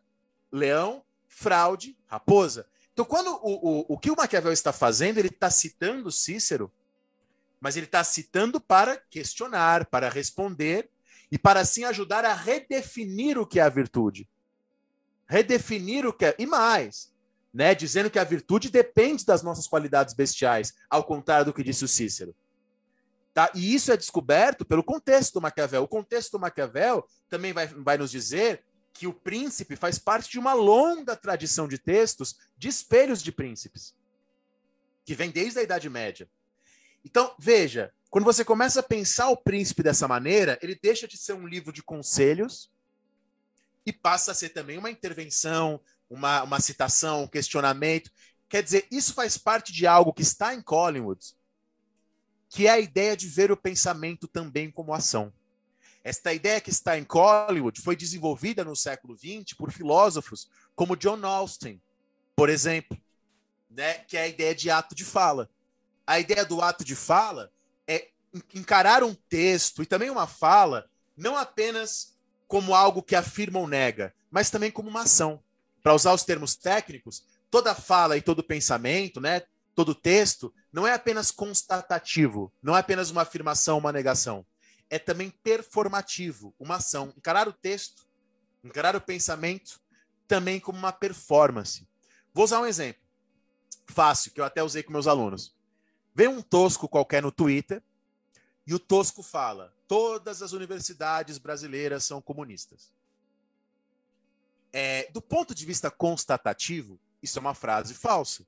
leão, fraude, raposa. Então, quando o, o, o que o Maquiavel está fazendo, ele está citando Cícero mas ele está citando para questionar, para responder e para assim ajudar a redefinir o que é a virtude. Redefinir o que é. E mais, né, dizendo que a virtude depende das nossas qualidades bestiais, ao contrário do que disse o Cícero. Tá? E isso é descoberto pelo contexto do Maquiavel. O contexto do Maquiavel também vai, vai nos dizer que o príncipe faz parte de uma longa tradição de textos de espelhos de príncipes, que vem desde a Idade Média. Então, veja, quando você começa a pensar o príncipe dessa maneira, ele deixa de ser um livro de conselhos e passa a ser também uma intervenção, uma, uma citação, um questionamento. Quer dizer, isso faz parte de algo que está em Collingwood, que é a ideia de ver o pensamento também como ação. Esta ideia que está em Collingwood foi desenvolvida no século XX por filósofos como John Austin, por exemplo, né, que é a ideia de ato de fala. A ideia do ato de fala é encarar um texto e também uma fala não apenas como algo que afirma ou nega, mas também como uma ação. Para usar os termos técnicos, toda fala e todo pensamento, né, todo texto, não é apenas constatativo, não é apenas uma afirmação, uma negação. É também performativo, uma ação. Encarar o texto, encarar o pensamento, também como uma performance. Vou usar um exemplo fácil, que eu até usei com meus alunos. Vem um tosco qualquer no Twitter e o tosco fala: todas as universidades brasileiras são comunistas. É, do ponto de vista constatativo, isso é uma frase falsa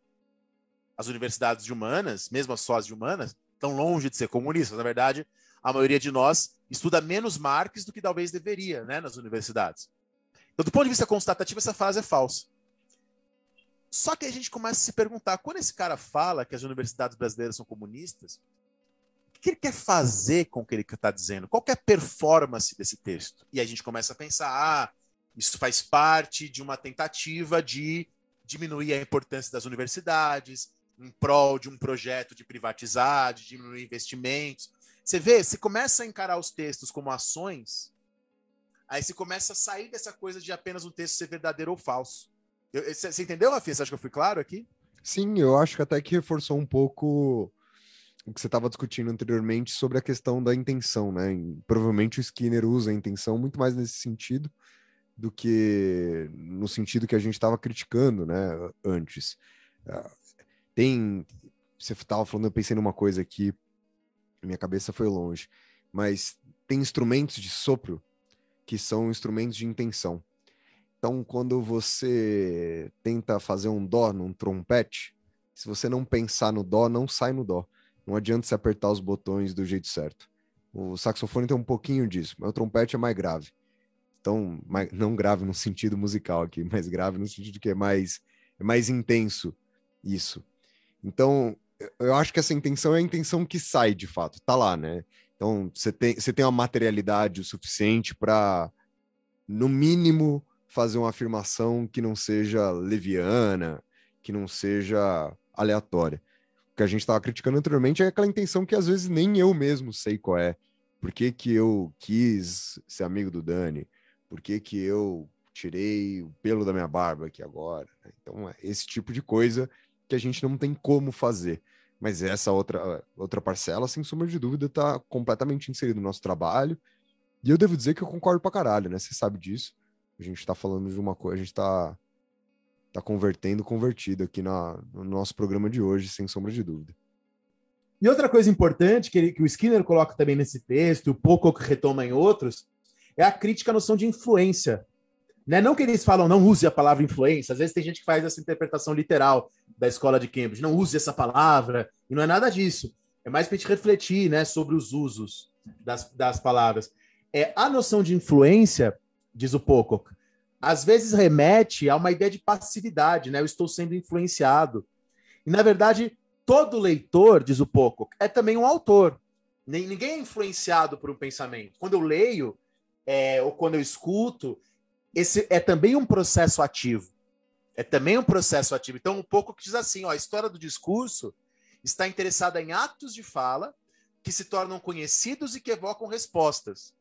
as universidades de humanas, mesmo as sós de humanas, estão longe de ser comunistas. Na verdade, a maioria de nós estuda menos Marx do que talvez deveria né, nas universidades. Então, do ponto de vista constatativo, essa frase é falsa. Só que a gente começa a se perguntar, quando esse cara fala que as universidades brasileiras são comunistas, o que ele quer fazer com o que ele está dizendo? Qual é a performance desse texto? E a gente começa a pensar, ah, isso faz parte de uma tentativa de diminuir a importância das universidades, em prol de um projeto de privatizar, de diminuir investimentos. Você vê, se começa a encarar os textos como ações, aí você começa a sair dessa coisa de apenas um texto ser verdadeiro ou falso. você entendeu, Rafinha? Você acha que eu fui claro aqui? Sim, eu acho que até que reforçou um pouco o que você estava discutindo anteriormente sobre a questão da intenção, né? provavelmente o Skinner usa a intenção muito mais nesse sentido do que no sentido que a gente estava criticando, né? Antes. Ah, tem. Você estava falando, eu pensei numa coisa aqui, minha cabeça foi longe, mas tem instrumentos de sopro que são instrumentos de intenção. Então, quando você tenta fazer um dó num trompete, se você não pensar no dó, não sai no dó. Não adianta você apertar os botões do jeito certo. O saxofone tem um pouquinho disso, mas o trompete é mais grave. Então, não grave no sentido musical aqui, mas grave no sentido que é mais, é mais intenso isso. Então, eu acho que essa intenção é a intenção que sai de fato, tá lá, né? Então, você tem, você tem uma materialidade o suficiente para, no mínimo, fazer uma afirmação que não seja leviana, que não seja aleatória. O que a gente estava criticando anteriormente é aquela intenção que às vezes nem eu mesmo sei qual é. Por que, que eu quis ser amigo do Dani? Por que, que eu tirei o pelo da minha barba aqui agora? Então, é esse tipo de coisa que a gente não tem como fazer. Mas essa outra, outra parcela, sem sombra de dúvida, está completamente inserida no nosso trabalho. E eu devo dizer que eu concordo pra caralho, né? Você sabe disso. A gente está falando de uma coisa, a gente está tá convertendo convertido aqui na, no nosso programa de hoje, sem sombra de dúvida. E outra coisa importante que, ele, que o Skinner coloca também nesse texto, o pouco que retoma em outros, é a crítica à noção de influência. Né? Não que eles falam, não use a palavra influência, às vezes tem gente que faz essa interpretação literal da escola de Cambridge, não use essa palavra, e não é nada disso. É mais para a gente refletir né, sobre os usos das, das palavras. É, a noção de influência, diz o Pocock, às vezes remete a uma ideia de passividade, né? Eu estou sendo influenciado. E, na verdade, todo leitor, diz o Pocock, é também um autor. Ninguém é influenciado por um pensamento. Quando eu leio, é, ou quando eu escuto, esse é também um processo ativo. É também um processo ativo. Então, um pouco que diz assim: ó, a história do discurso está interessada em atos de fala que se tornam conhecidos e que evocam respostas.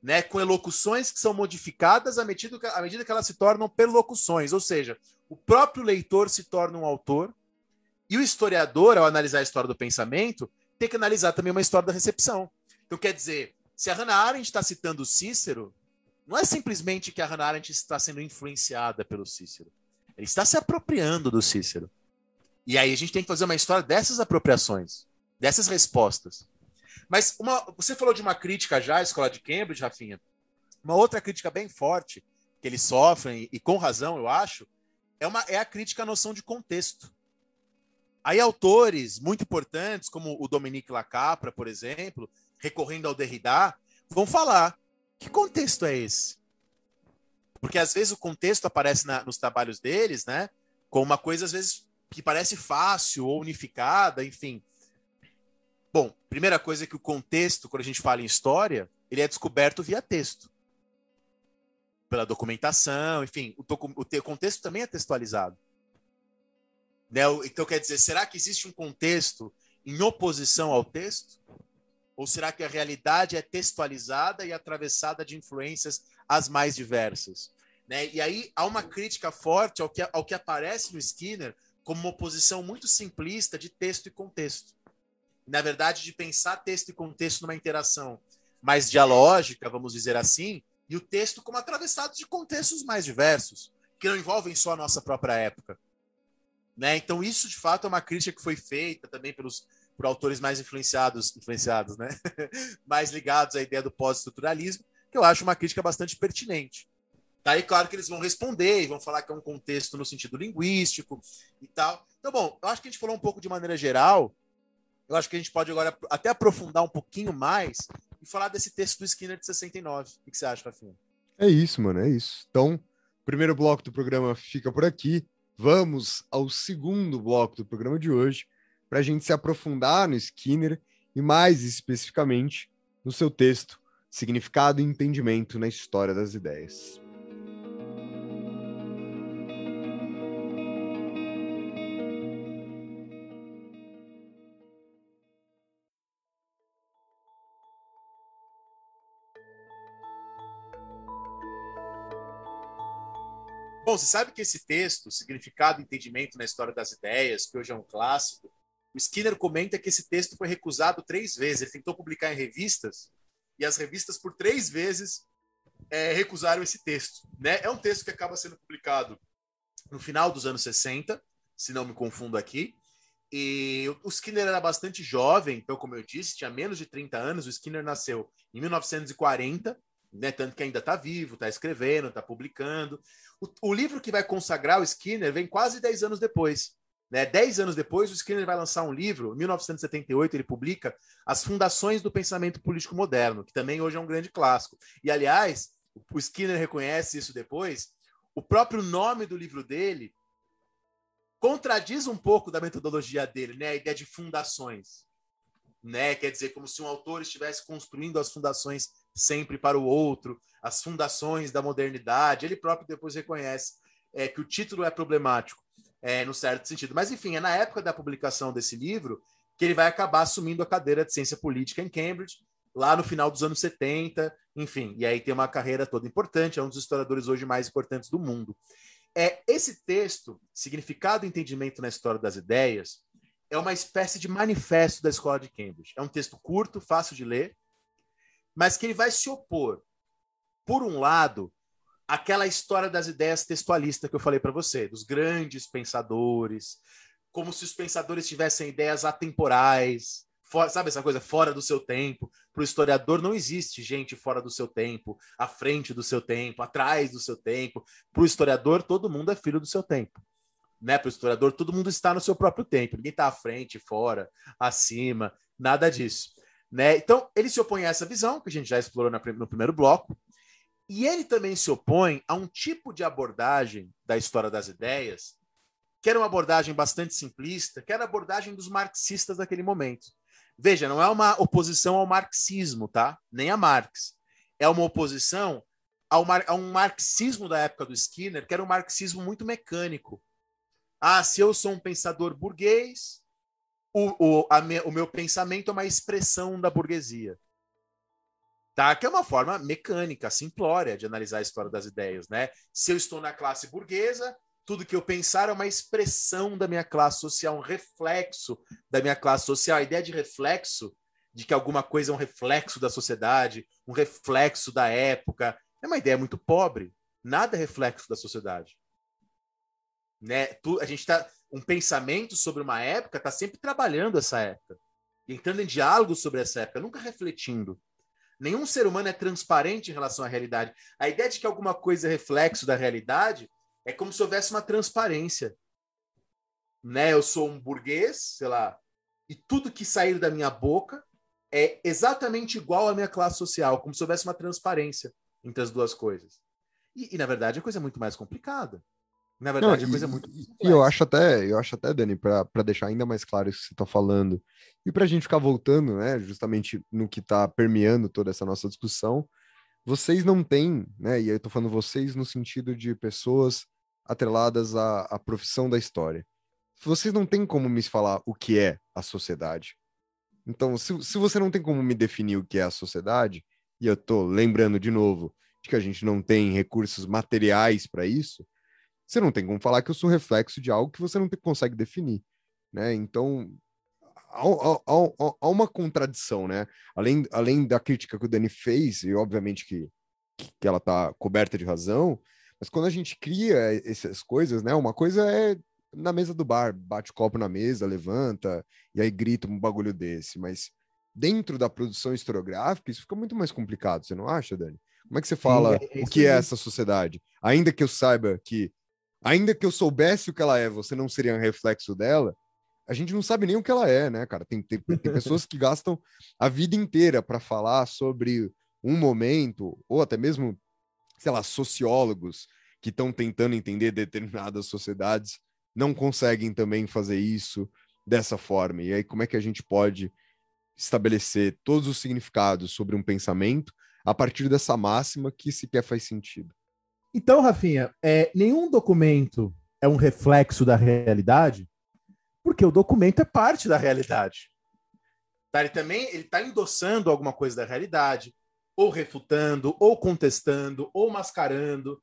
Né, com elocuções que são modificadas à medida, que, à medida que elas se tornam perlocuções, ou seja, o próprio leitor se torna um autor e o historiador, ao analisar a história do pensamento, ter que analisar também uma história da recepção. Então, quer dizer, se a Hannah Arendt está citando Cícero, não é simplesmente que a Hannah Arendt está sendo influenciada pelo Cícero. Ele está se apropriando do Cícero. E aí a gente tem que fazer uma história dessas apropriações, dessas respostas. Mas uma, você falou de uma crítica já à escola de Cambridge, Rafinha. Uma outra crítica bem forte que eles sofrem, e com razão, eu acho, é, uma, é a crítica à noção de contexto. Aí autores muito importantes, como o Dominique Lacapra, por exemplo, recorrendo ao Derrida, vão falar que contexto é esse? Porque às vezes o contexto aparece na, nos trabalhos deles, né? Com uma coisa, às vezes, que parece fácil ou unificada, enfim. Bom, primeira coisa é que o contexto, quando a gente fala em história, ele é descoberto via texto. Pela documentação, enfim, o, o contexto também é textualizado. Né? Então, quer dizer, será que existe um contexto em oposição ao texto? Ou será que a realidade é textualizada e atravessada de influências as mais diversas? Né? E aí há uma crítica forte ao que, ao que aparece no Skinner como uma oposição muito simplista de texto e contexto. Na verdade, de pensar texto e contexto numa interação mais dialógica, vamos dizer assim, e o texto como atravessado de contextos mais diversos, que não envolvem só a nossa própria época. Né? Então, isso de fato é uma crítica que foi feita também pelos por autores mais influenciados, influenciados, né? mais ligados à ideia do pós-estruturalismo, que eu acho uma crítica bastante pertinente. Tá aí, claro que eles vão responder e vão falar que é um contexto no sentido linguístico e tal. Então, bom, eu acho que a gente falou um pouco de maneira geral. Eu acho que a gente pode agora até aprofundar um pouquinho mais e falar desse texto do Skinner de 69. O que você acha, Rafinha? É isso, mano, é isso. Então, o primeiro bloco do programa fica por aqui. Vamos ao segundo bloco do programa de hoje, para a gente se aprofundar no Skinner e, mais especificamente, no seu texto Significado e Entendimento na História das Ideias. Bom, você sabe que esse texto, Significado e Entendimento na História das Ideias, que hoje é um clássico, o Skinner comenta que esse texto foi recusado três vezes. Ele tentou publicar em revistas e as revistas, por três vezes, é, recusaram esse texto. Né? É um texto que acaba sendo publicado no final dos anos 60, se não me confundo aqui. E o Skinner era bastante jovem, então, como eu disse, tinha menos de 30 anos. O Skinner nasceu em 1940, né? tanto que ainda está vivo, está escrevendo, está publicando. O, o livro que vai consagrar o Skinner vem quase 10 anos depois. Né? Dez anos depois, o Skinner vai lançar um livro, em 1978, ele publica As Fundações do Pensamento Político Moderno, que também hoje é um grande clássico. E, aliás, o Skinner reconhece isso depois, o próprio nome do livro dele contradiz um pouco da metodologia dele, né? a ideia de fundações. Né? Quer dizer, como se um autor estivesse construindo as fundações sempre para o outro, as fundações da modernidade. Ele próprio depois reconhece é, que o título é problemático é, no certo sentido. Mas, enfim, é na época da publicação desse livro que ele vai acabar assumindo a cadeira de ciência política em Cambridge, lá no final dos anos 70, enfim, e aí tem uma carreira toda importante, é um dos historiadores hoje mais importantes do mundo. É, esse texto, Significado e Entendimento na História das Ideias, é uma espécie de manifesto da escola de Cambridge. É um texto curto, fácil de ler, mas que ele vai se opor, por um lado, aquela história das ideias textualistas que eu falei para você, dos grandes pensadores, como se os pensadores tivessem ideias atemporais, for, sabe essa coisa fora do seu tempo. Para o historiador não existe gente fora do seu tempo, à frente do seu tempo, atrás do seu tempo. Para o historiador, todo mundo é filho do seu tempo. Né? Para o historiador, todo mundo está no seu próprio tempo. Ninguém está à frente, fora, acima, nada disso. Né? Então, ele se opõe a essa visão, que a gente já explorou no primeiro bloco, e ele também se opõe a um tipo de abordagem da história das ideias, que era uma abordagem bastante simplista, que era a abordagem dos marxistas daquele momento. Veja, não é uma oposição ao marxismo, tá? Nem a Marx. É uma oposição ao mar... a um marxismo da época do Skinner, que era um marxismo muito mecânico. Ah, se eu sou um pensador burguês, o, o, me... o meu pensamento é uma expressão da burguesia tá? Que é uma forma mecânica, simplória de analisar a história das ideias, né? Se eu estou na classe burguesa, tudo que eu pensar é uma expressão da minha classe social, um reflexo da minha classe social. A ideia de reflexo, de que alguma coisa é um reflexo da sociedade, um reflexo da época, é uma ideia muito pobre. Nada é reflexo da sociedade. Né? A gente está um pensamento sobre uma época está sempre trabalhando essa época, entrando em diálogo sobre essa época, nunca refletindo. Nenhum ser humano é transparente em relação à realidade. A ideia de que alguma coisa é reflexo da realidade é como se houvesse uma transparência. Né? Eu sou um burguês, sei lá, e tudo que sair da minha boca é exatamente igual à minha classe social, como se houvesse uma transparência entre as duas coisas. E, e na verdade, a coisa é muito mais complicada. Na verdade, Não, coisa e, é muito. e eu acho até, eu acho até, Dani, para deixar ainda mais claro isso que você está falando, e para a gente ficar voltando, né, justamente no que está permeando toda essa nossa discussão, vocês não têm, né, e eu estou falando vocês no sentido de pessoas atreladas à, à profissão da história. Vocês não têm como me falar o que é a sociedade. Então, se, se você não tem como me definir o que é a sociedade, e eu estou lembrando de novo de que a gente não tem recursos materiais para isso, você não tem como falar que eu sou reflexo de algo que você não consegue definir, né? Então, há, há, há, uma contradição, né? Além, além da crítica que o Dani fez, e obviamente que, que ela está coberta de razão, mas quando a gente cria essas coisas, né? Uma coisa é na mesa do bar, bate copo na mesa, levanta, e aí grita um bagulho desse, mas dentro da produção historiográfica, isso fica muito mais complicado, você não acha, Dani? Como é que você fala Sim, é o que é essa sociedade? Ainda que eu saiba que ainda que eu soubesse o que ela é, você não seria um reflexo dela, a gente não sabe nem o que ela é, né, cara? Tem, tem, tem pessoas que gastam a vida inteira para falar sobre um momento, ou até mesmo, sei lá, sociólogos que estão tentando entender determinadas sociedades não conseguem também fazer isso dessa forma. E aí, como é que a gente pode estabelecer todos os significados sobre um pensamento a partir dessa máxima que sequer faz sentido? Então, Rafinha, é, nenhum documento é um reflexo da realidade, porque o documento é parte da realidade. Tá? Ele também está endossando alguma coisa da realidade, ou refutando, ou contestando, ou mascarando,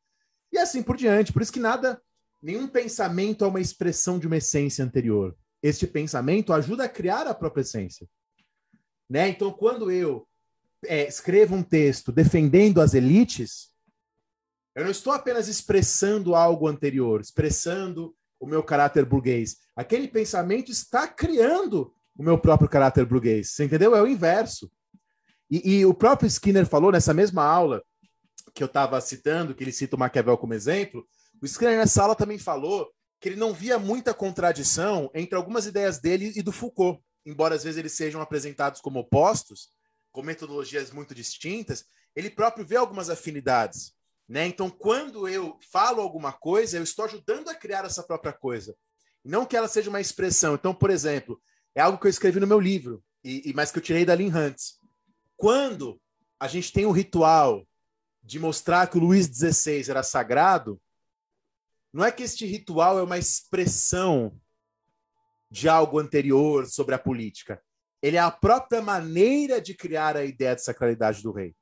e assim por diante. Por isso que nada, nenhum pensamento é uma expressão de uma essência anterior. Este pensamento ajuda a criar a própria essência. Né? Então, quando eu é, escrevo um texto defendendo as elites, eu não estou apenas expressando algo anterior, expressando o meu caráter burguês. Aquele pensamento está criando o meu próprio caráter burguês. Você entendeu? É o inverso. E, e o próprio Skinner falou nessa mesma aula que eu estava citando, que ele cita o Maquiavel como exemplo. O Skinner nessa aula também falou que ele não via muita contradição entre algumas ideias dele e do Foucault, embora às vezes eles sejam apresentados como opostos, com metodologias muito distintas, ele próprio vê algumas afinidades. Né? Então, quando eu falo alguma coisa, eu estou ajudando a criar essa própria coisa. Não que ela seja uma expressão. Então, por exemplo, é algo que eu escrevi no meu livro, e, e mas que eu tirei da Lynn Huntz. Quando a gente tem um ritual de mostrar que o Luís XVI era sagrado, não é que este ritual é uma expressão de algo anterior sobre a política. Ele é a própria maneira de criar a ideia de sacralidade do rei.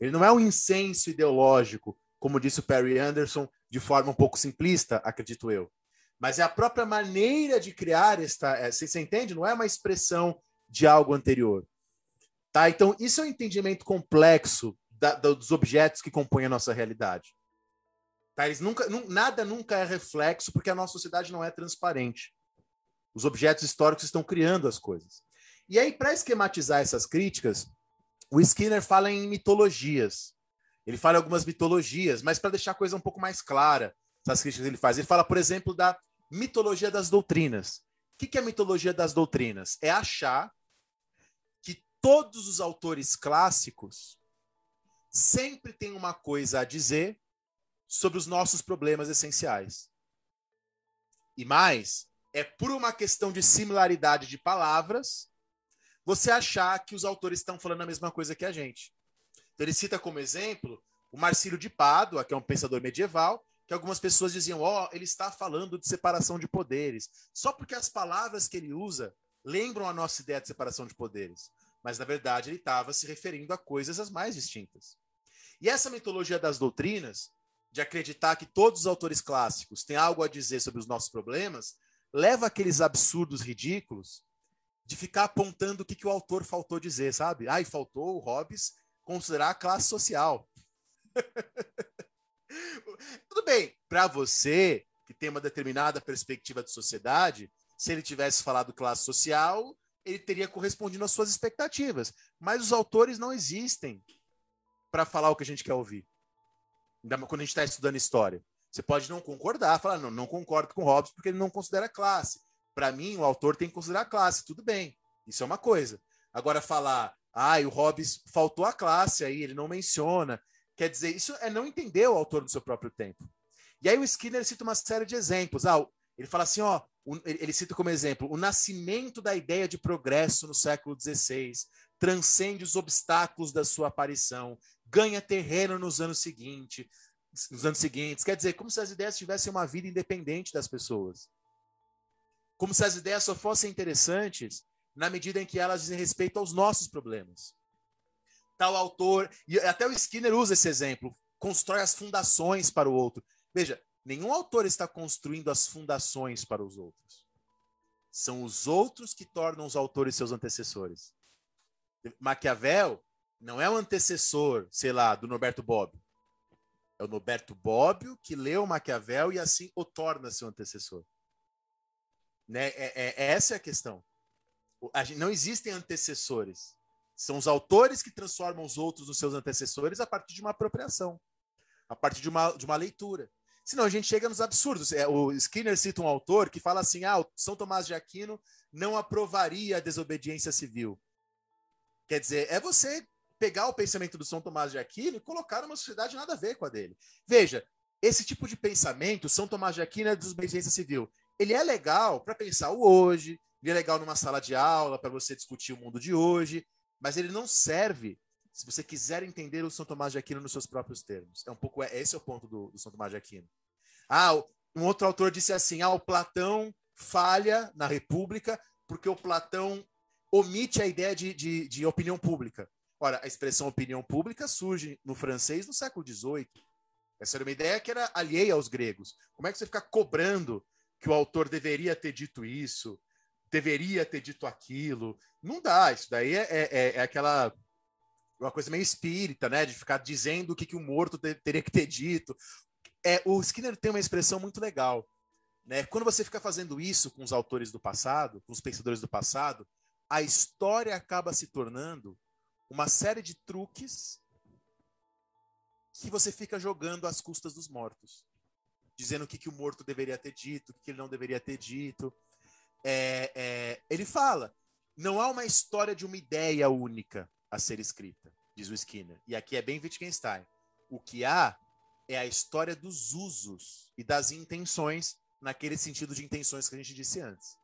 Ele não é um incenso ideológico, como disse o Perry Anderson, de forma um pouco simplista, acredito eu. Mas é a própria maneira de criar esta. É, você, você entende? Não é uma expressão de algo anterior. Tá? Então, isso é um entendimento complexo da, dos objetos que compõem a nossa realidade. Tá? Eles nunca, nada nunca é reflexo, porque a nossa sociedade não é transparente. Os objetos históricos estão criando as coisas. E aí, para esquematizar essas críticas, o Skinner fala em mitologias. Ele fala em algumas mitologias, mas para deixar a coisa um pouco mais clara, essas críticas que ele faz. Ele fala, por exemplo, da mitologia das doutrinas. O que é a mitologia das doutrinas? É achar que todos os autores clássicos sempre têm uma coisa a dizer sobre os nossos problemas essenciais. E mais, é por uma questão de similaridade de palavras você achar que os autores estão falando a mesma coisa que a gente. Então, ele cita como exemplo o Marcílio de Pádua, que é um pensador medieval, que algumas pessoas diziam: ó, oh, ele está falando de separação de poderes, só porque as palavras que ele usa lembram a nossa ideia de separação de poderes. Mas, na verdade, ele estava se referindo a coisas as mais distintas. E essa mitologia das doutrinas de acreditar que todos os autores clássicos têm algo a dizer sobre os nossos problemas, leva aqueles absurdos ridículos de ficar apontando o que, que o autor faltou dizer, sabe? E faltou o Hobbes considerar a classe social. Tudo bem, para você que tem uma determinada perspectiva de sociedade, se ele tivesse falado classe social, ele teria correspondido às suas expectativas. Mas os autores não existem para falar o que a gente quer ouvir. Quando a gente está estudando história. Você pode não concordar, falar, não, não concordo com Hobbes porque ele não considera classe. Para mim, o autor tem que considerar classe, tudo bem. Isso é uma coisa. Agora, falar, ah, o Hobbes faltou a classe aí, ele não menciona. Quer dizer, isso é não entender o autor do seu próprio tempo. E aí o Skinner cita uma série de exemplos. Ah, ele fala assim, ó, ele cita como exemplo o nascimento da ideia de progresso no século XVI, transcende os obstáculos da sua aparição, ganha terreno nos anos seguintes, nos anos seguintes. Quer dizer, como se as ideias tivessem uma vida independente das pessoas. Como se as ideias só fossem interessantes na medida em que elas dizem respeito aos nossos problemas. Tal autor, e até o Skinner usa esse exemplo, constrói as fundações para o outro. Veja, nenhum autor está construindo as fundações para os outros. São os outros que tornam os autores seus antecessores. Maquiavel não é o antecessor, sei lá, do Norberto Bobbio. É o Norberto Bobbio que leu Maquiavel e assim o torna seu antecessor. Né? É, é, essa é a questão. A gente, não existem antecessores. São os autores que transformam os outros nos seus antecessores a partir de uma apropriação, a partir de uma, de uma leitura. Senão a gente chega nos absurdos. É, o Skinner cita um autor que fala assim: ah, São Tomás de Aquino não aprovaria a desobediência civil. Quer dizer, é você pegar o pensamento do São Tomás de Aquino e colocar numa sociedade nada a ver com a dele. Veja, esse tipo de pensamento, São Tomás de Aquino é desobediência civil. Ele é legal para pensar o hoje, ele é legal numa sala de aula para você discutir o mundo de hoje, mas ele não serve se você quiser entender o São Tomás de Aquino nos seus próprios termos. É um pouco é, esse é o ponto do, do São Tomás de Aquino. Ah, um outro autor disse assim: ah, o Platão falha na República porque o Platão omite a ideia de, de, de opinião pública. Ora, a expressão opinião pública surge no francês no século XVIII. Essa era uma ideia que era alheia aos gregos. Como é que você fica cobrando que o autor deveria ter dito isso, deveria ter dito aquilo? Não dá. Isso daí é, é, é aquela uma coisa meio espírita, né? De ficar dizendo o que, que o morto te, teria que ter dito. É, o Skinner tem uma expressão muito legal. Né? Quando você fica fazendo isso com os autores do passado, com os pensadores do passado, a história acaba se tornando uma série de truques que você fica jogando às custas dos mortos. Dizendo o que, que o morto deveria ter dito, o que, que ele não deveria ter dito. É, é, ele fala: não há uma história de uma ideia única a ser escrita, diz o Skinner. E aqui é bem Wittgenstein. O que há é a história dos usos e das intenções, naquele sentido de intenções que a gente disse antes.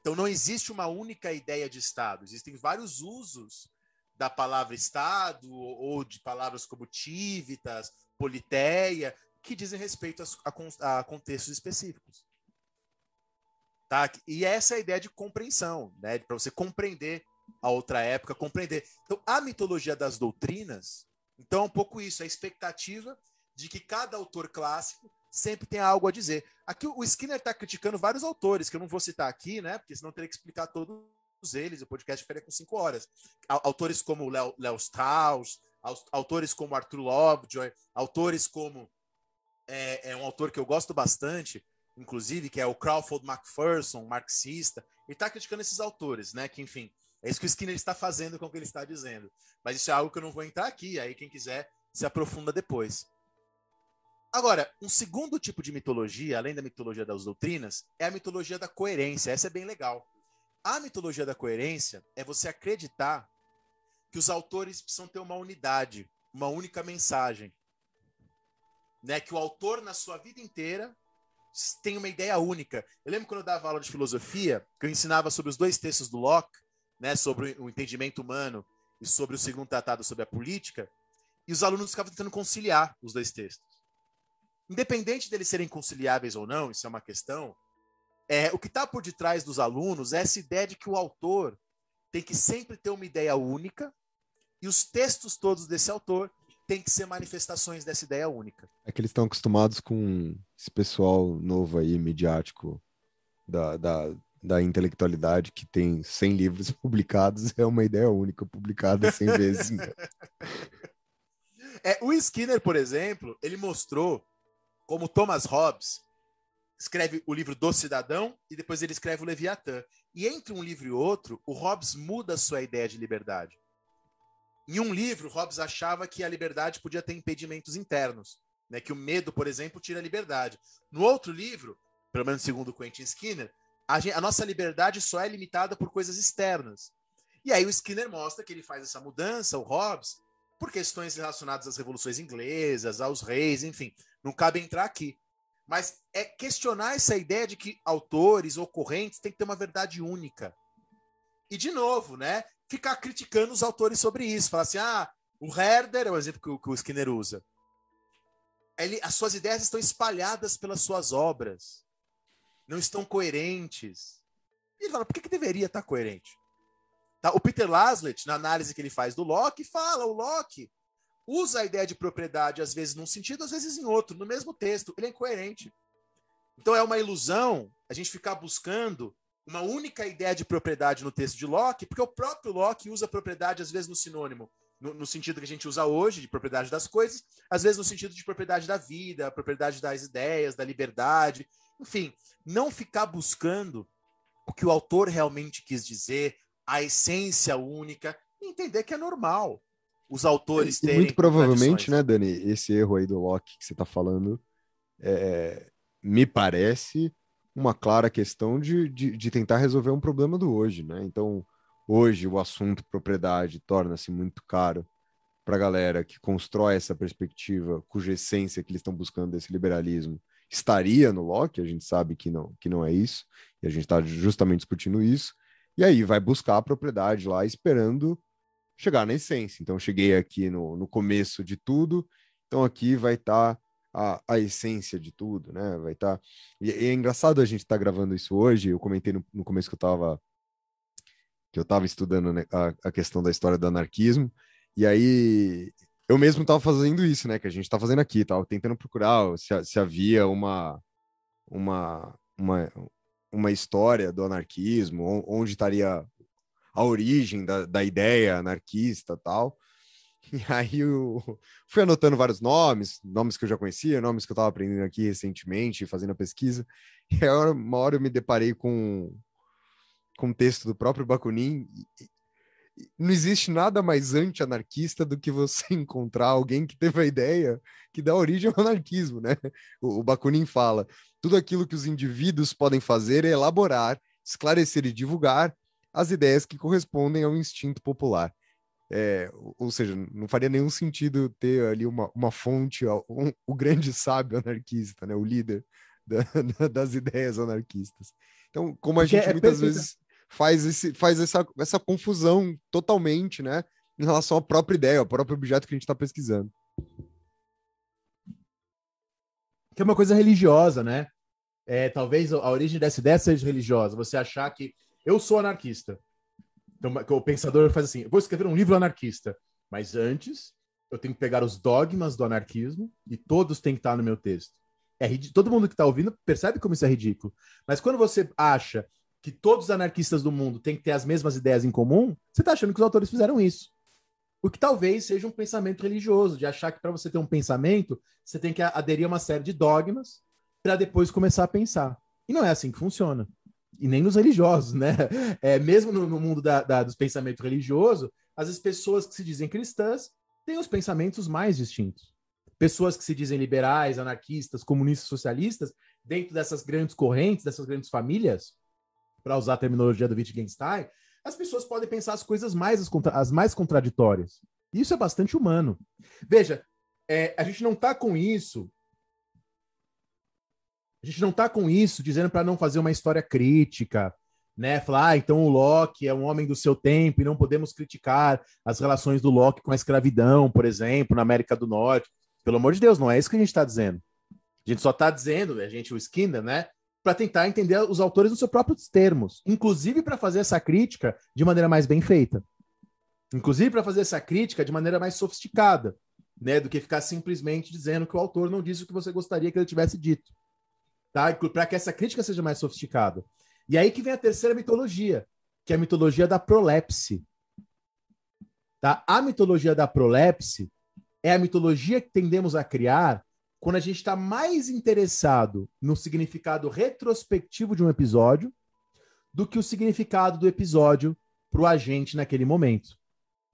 Então não existe uma única ideia de Estado, existem vários usos da palavra Estado ou de palavras como tívitas, politeia, que dizem respeito a, a contextos específicos. Tá? E essa é a ideia de compreensão, né? para você compreender a outra época, compreender. Então, a mitologia das doutrinas, então é um pouco isso, a expectativa de que cada autor clássico sempre tem algo a dizer. Aqui o Skinner está criticando vários autores, que eu não vou citar aqui, né? Porque senão teria que explicar todos eles, o podcast ficaria com cinco horas. Autores como Léo Strauss, autores como Arthur Lovejoy, autores como é, é, um autor que eu gosto bastante, inclusive, que é o Crawford MacPherson, marxista. Ele está criticando esses autores, né? Que, enfim, é isso que o Skinner está fazendo com o que ele está dizendo. Mas isso é algo que eu não vou entrar aqui, aí quem quiser se aprofunda depois. Agora, um segundo tipo de mitologia, além da mitologia das doutrinas, é a mitologia da coerência. Essa é bem legal. A mitologia da coerência é você acreditar que os autores precisam ter uma unidade, uma única mensagem. Né? Que o autor, na sua vida inteira, tem uma ideia única. Eu lembro quando eu dava aula de filosofia, que eu ensinava sobre os dois textos do Locke, né, sobre o entendimento humano e sobre o segundo tratado sobre a política, e os alunos ficavam tentando conciliar os dois textos. Independente deles serem conciliáveis ou não, isso é uma questão, é, o que está por detrás dos alunos é essa ideia de que o autor tem que sempre ter uma ideia única e os textos todos desse autor tem que ser manifestações dessa ideia única. É que eles estão acostumados com esse pessoal novo aí, midiático, da, da, da intelectualidade, que tem 100 livros publicados, é uma ideia única publicada 100 vezes. né? É, o Skinner, por exemplo, ele mostrou como Thomas Hobbes escreve o livro do Cidadão e depois ele escreve o Leviatã. E entre um livro e outro, o Hobbes muda a sua ideia de liberdade. Em um livro, Hobbes achava que a liberdade podia ter impedimentos internos, né? que o medo, por exemplo, tira a liberdade. No outro livro, pelo menos segundo Quentin Skinner, a, gen- a nossa liberdade só é limitada por coisas externas. E aí o Skinner mostra que ele faz essa mudança, o Hobbes, por questões relacionadas às revoluções inglesas, aos reis, enfim, não cabe entrar aqui. Mas é questionar essa ideia de que autores ou correntes têm que ter uma verdade única. E, de novo, né, ficar criticando os autores sobre isso. Falar assim, ah, o Herder é o exemplo que o, que o Skinner usa. Ele, as suas ideias estão espalhadas pelas suas obras. Não estão coerentes. E ele fala, por que, que deveria estar coerente? Tá? O Peter Laslett, na análise que ele faz do Locke, fala, o Locke usa a ideia de propriedade, às vezes num sentido, às vezes em outro, no mesmo texto. Ele é incoerente. Então é uma ilusão a gente ficar buscando uma única ideia de propriedade no texto de Locke, porque o próprio Locke usa propriedade, às vezes, no sinônimo, no, no sentido que a gente usa hoje, de propriedade das coisas, às vezes no sentido de propriedade da vida, propriedade das ideias, da liberdade. Enfim, não ficar buscando o que o autor realmente quis dizer, a essência única, e entender que é normal os autores E terem. muito provavelmente, né, Dani, esse erro aí do Locke que você tá falando, é, me parece uma clara questão de, de, de tentar resolver um problema do hoje, né? Então, hoje o assunto propriedade torna-se muito caro para a galera que constrói essa perspectiva, cuja essência que eles estão buscando desse liberalismo estaria no Locke, a gente sabe que não, que não é isso, e a gente está justamente discutindo isso, e aí vai buscar a propriedade lá esperando chegar na essência. Então, cheguei aqui no, no começo de tudo, então aqui vai estar a, a essência de tudo, né? Vai estar. E, e é engraçado a gente estar gravando isso hoje. Eu comentei no, no começo que eu estava que eu estava estudando né, a, a questão da história do anarquismo, e aí eu mesmo estava fazendo isso, né? Que a gente está fazendo aqui, tava tentando procurar se, se havia uma, uma, uma, uma história do anarquismo, on- onde estaria a origem da, da ideia anarquista tal. E aí eu fui anotando vários nomes, nomes que eu já conhecia, nomes que eu estava aprendendo aqui recentemente, fazendo a pesquisa. E aí, uma hora eu me deparei com, com um texto do próprio Bakunin. Não existe nada mais anti-anarquista do que você encontrar alguém que teve a ideia que dá origem ao anarquismo, né? O, o Bakunin fala: tudo aquilo que os indivíduos podem fazer é elaborar, esclarecer e divulgar as ideias que correspondem ao instinto popular. É, ou- seja, não faria nenhum sentido ter ali uma, uma fonte, um- o grande sábio anarquista, né, o líder da- da- das ideias anarquistas. Então, como a Porque gente é muitas perfeita- vezes faz, esse, faz essa, essa confusão totalmente, né, em relação à própria ideia, ao próprio objeto que a gente está pesquisando. que é uma coisa religiosa, né? É, talvez a origem dessa ideia seja religiosa. Você achar que eu sou anarquista. Então, o pensador faz assim: vou escrever um livro anarquista, mas antes eu tenho que pegar os dogmas do anarquismo e todos têm que estar no meu texto. É Todo mundo que está ouvindo percebe como isso é ridículo. Mas quando você acha que todos os anarquistas do mundo têm que ter as mesmas ideias em comum, você está achando que os autores fizeram isso. O que talvez seja um pensamento religioso, de achar que para você ter um pensamento, você tem que aderir a uma série de dogmas para depois começar a pensar. E não é assim que funciona. E nem nos religiosos, né? É, mesmo no, no mundo da, da- dos pensamentos religiosos, vezes pessoas que se dizem cristãs têm os pensamentos mais distintos. Pessoas que se dizem liberais, anarquistas, comunistas, socialistas, dentro dessas grandes correntes, dessas grandes famílias, para usar a terminologia do Wittgenstein, as pessoas podem pensar as coisas mais as, as mais contraditórias. Isso é bastante humano. Veja, é, a gente não está com isso. A gente não está com isso dizendo para não fazer uma história crítica, né? Falar, ah, então o Locke é um homem do seu tempo e não podemos criticar as relações do Locke com a escravidão, por exemplo, na América do Norte. Pelo amor de Deus, não é isso que a gente está dizendo. A gente só está dizendo, a gente, o Skinner, né? Para tentar entender os autores nos seus próprios termos, inclusive para fazer essa crítica de maneira mais bem feita, inclusive para fazer essa crítica de maneira mais sofisticada. né, do que ficar simplesmente dizendo que o autor não disse o que você gostaria que ele tivesse dito. Tá? Para que essa crítica seja mais sofisticada. E aí que vem a terceira mitologia, que é a mitologia da prolepse. Tá? A mitologia da prolepse é a mitologia que tendemos a criar quando a gente está mais interessado no significado retrospectivo de um episódio do que o significado do episódio para o agente naquele momento.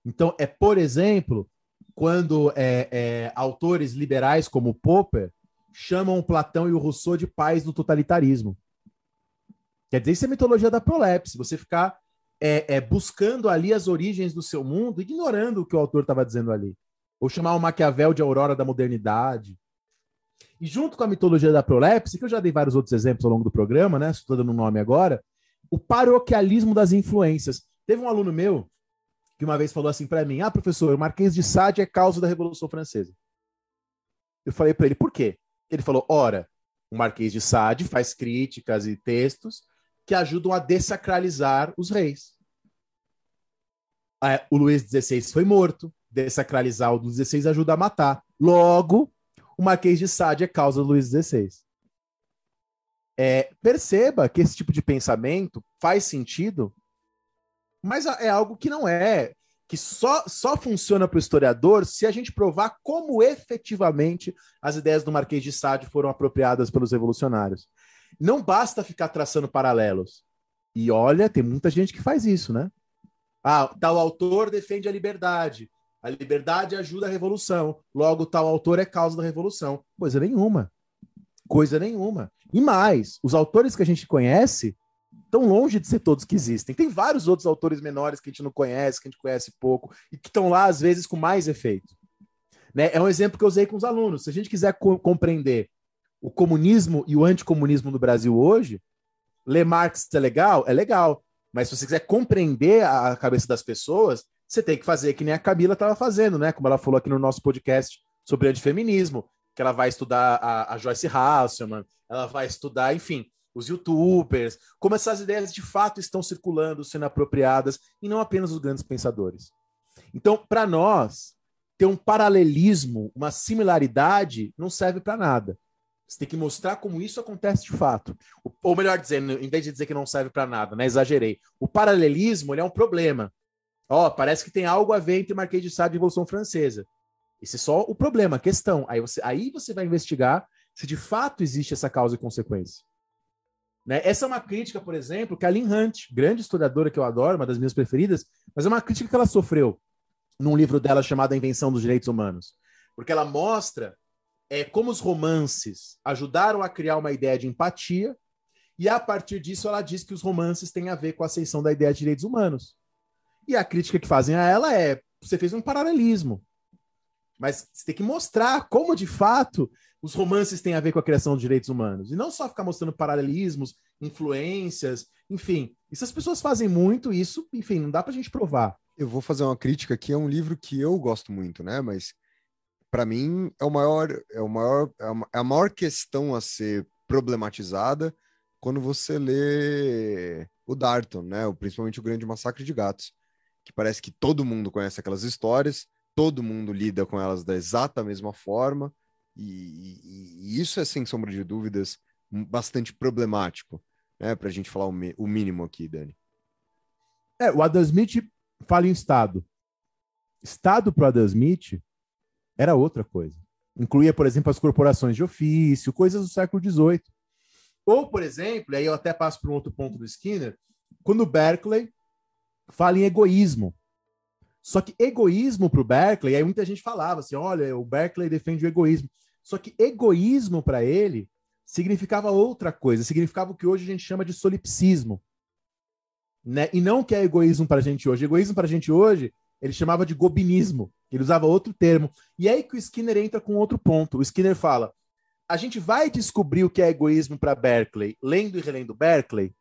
Então, é, por exemplo, quando é, é, autores liberais como Popper chamam o Platão e o Rousseau de pais do totalitarismo. Quer dizer, isso é mitologia da prolepse, você ficar é, é, buscando ali as origens do seu mundo, ignorando o que o autor estava dizendo ali. Ou chamar o Maquiavel de aurora da modernidade. E junto com a mitologia da prolepse, que eu já dei vários outros exemplos ao longo do programa, né? Estou dando um nome agora, o paroquialismo das influências. Teve um aluno meu que uma vez falou assim para mim: Ah, professor, o Marquês de Sade é causa da Revolução Francesa. Eu falei para ele: por quê? Ele falou: ora, o Marquês de Sade faz críticas e textos que ajudam a dessacralizar os reis. É, o Luís XVI foi morto, dessacralizar o Luís XVI ajuda a matar. Logo, o Marquês de Sade é causa do Luís XVI. É, perceba que esse tipo de pensamento faz sentido, mas é algo que não é, que só, só funciona para o historiador se a gente provar como efetivamente as ideias do Marquês de Sade foram apropriadas pelos revolucionários. Não basta ficar traçando paralelos. E olha, tem muita gente que faz isso, né? Ah, tal autor defende a liberdade. A liberdade ajuda a revolução. Logo, tal autor é causa da revolução. Coisa nenhuma. Coisa nenhuma. E mais, os autores que a gente conhece estão longe de ser todos que existem. Tem vários outros autores menores que a gente não conhece, que a gente conhece pouco, e que estão lá, às vezes, com mais efeito. Né? É um exemplo que eu usei com os alunos. Se a gente quiser co compreender o comunismo e o anticomunismo no Brasil hoje, ler Marx é legal? É legal. Mas se você quiser compreender a cabeça das pessoas, você tem que fazer que nem a Camila estava fazendo, né? Como ela falou aqui no nosso podcast sobre antifeminismo, que ela vai estudar a, a Joyce Hasselman, ela vai estudar, enfim, os youtubers, como essas ideias de fato estão circulando, sendo apropriadas, e não apenas os grandes pensadores. Então, para nós, ter um paralelismo, uma similaridade, não serve para nada. Você tem que mostrar como isso acontece de fato. Ou melhor dizendo, em vez de dizer que não serve para nada, né? Exagerei. O paralelismo é um problema. Ó, oh, parece que tem algo a ver entre Marquês de Sade e Revolução Francesa. Esse é só o problema, a questão. Aí você, aí você vai investigar se de fato existe essa causa e consequência. Né? Essa é uma crítica, por exemplo, que a Lynn Hunt, grande historiadora que eu adoro, uma das minhas preferidas, mas é uma crítica que ela sofreu num livro dela chamado A Invenção dos Direitos Humanos. Porque ela mostra é, como os romances ajudaram a criar uma ideia de empatia, e a partir disso ela diz que os romances têm a ver com a ascensão da ideia de direitos humanos. E a crítica que fazem a ela é: você fez um paralelismo. Mas você tem que mostrar como, de fato, os romances têm a ver com a criação de direitos humanos. E não só ficar mostrando paralelismos, influências, enfim. Isso as pessoas fazem muito, isso, enfim, não dá pra gente provar. Eu vou fazer uma crítica aqui, é um livro que eu gosto muito, né? Mas para mim, é o maior, é o maior, é a maior questão a ser problematizada quando você lê o Darton, né? Principalmente o Grande Massacre de Gatos, que parece que todo mundo conhece aquelas histórias, todo mundo lida com elas da exata mesma forma, e, e, e isso é, sem sombra de dúvidas, bastante problemático, né? Para a gente falar o, o mínimo aqui, Dani. É, o Adam Smith fala em Estado. Estado para o Adam Smith era outra coisa. Incluía, por exemplo, as corporações de ofício, coisas do século XVIII. Ou, por exemplo, aí eu até passo para um outro ponto do Skinner, quando Berkeley fala em egoísmo. Só que egoísmo para o Berkeley, aí muita gente falava assim: olha, o Berkeley defende o egoísmo. Só que egoísmo para ele significava outra coisa, significava o que hoje a gente chama de solipsismo. Né? E não que é egoísmo para a gente hoje. Egoísmo para a gente hoje ele chamava de gobinismo. Ele usava outro termo. E é aí que o Skinner entra com outro ponto. O Skinner fala: a gente vai descobrir o que é egoísmo para Berkeley lendo e relendo Berkeley?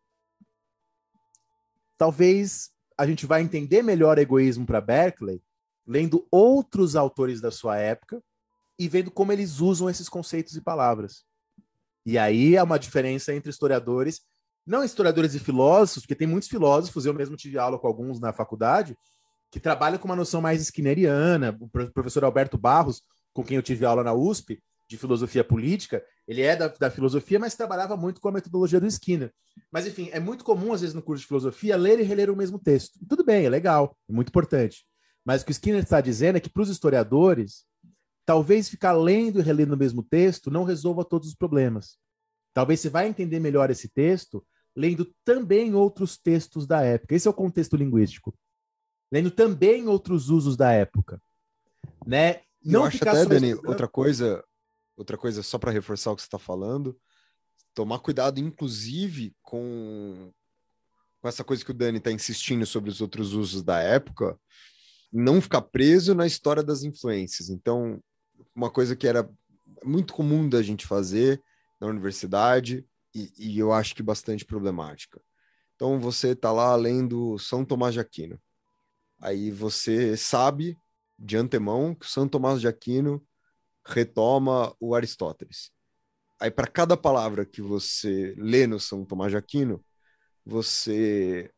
Talvez a gente vai entender melhor egoísmo para Berkeley lendo outros autores da sua época e vendo como eles usam esses conceitos e palavras. E aí há uma diferença entre historiadores, não historiadores e filósofos, porque tem muitos filósofos, eu mesmo tive aula com alguns na faculdade, que trabalha com uma noção mais skinneriana, o professor Alberto Barros, com quem eu tive aula na USP, de filosofia política, ele é da, da, filosofia, mas trabalhava muito com a metodologia do Skinner. Mas, enfim, é muito comum, às vezes, no curso de filosofia, ler e reler o mesmo texto. Tudo bem, é legal, é muito importante. Mas o que o Skinner está dizendo é que, para os historiadores, talvez ficar lendo e relendo o mesmo texto não resolva todos os problemas. Talvez você vai entender melhor esse texto lendo também outros textos da época. Esse é o contexto linguístico. Lendo também outros usos da época. Né? Não Eu acho até, Dani, outra coisa, outra coisa só para reforçar o que você está falando, tomar cuidado, inclusive, com, com essa coisa que o Dani está insistindo sobre os outros usos da época, não ficar preso na história das influências. Então, uma coisa que era muito comum da gente fazer na universidade, e, e eu acho que bastante problemática. Então, você está lá lendo São Tomás de Aquino. Aí você sabe de antemão que São Tomás de Aquino retoma o Aristóteles. Aí, para cada palavra que você lê no São Tomás de Aquino, você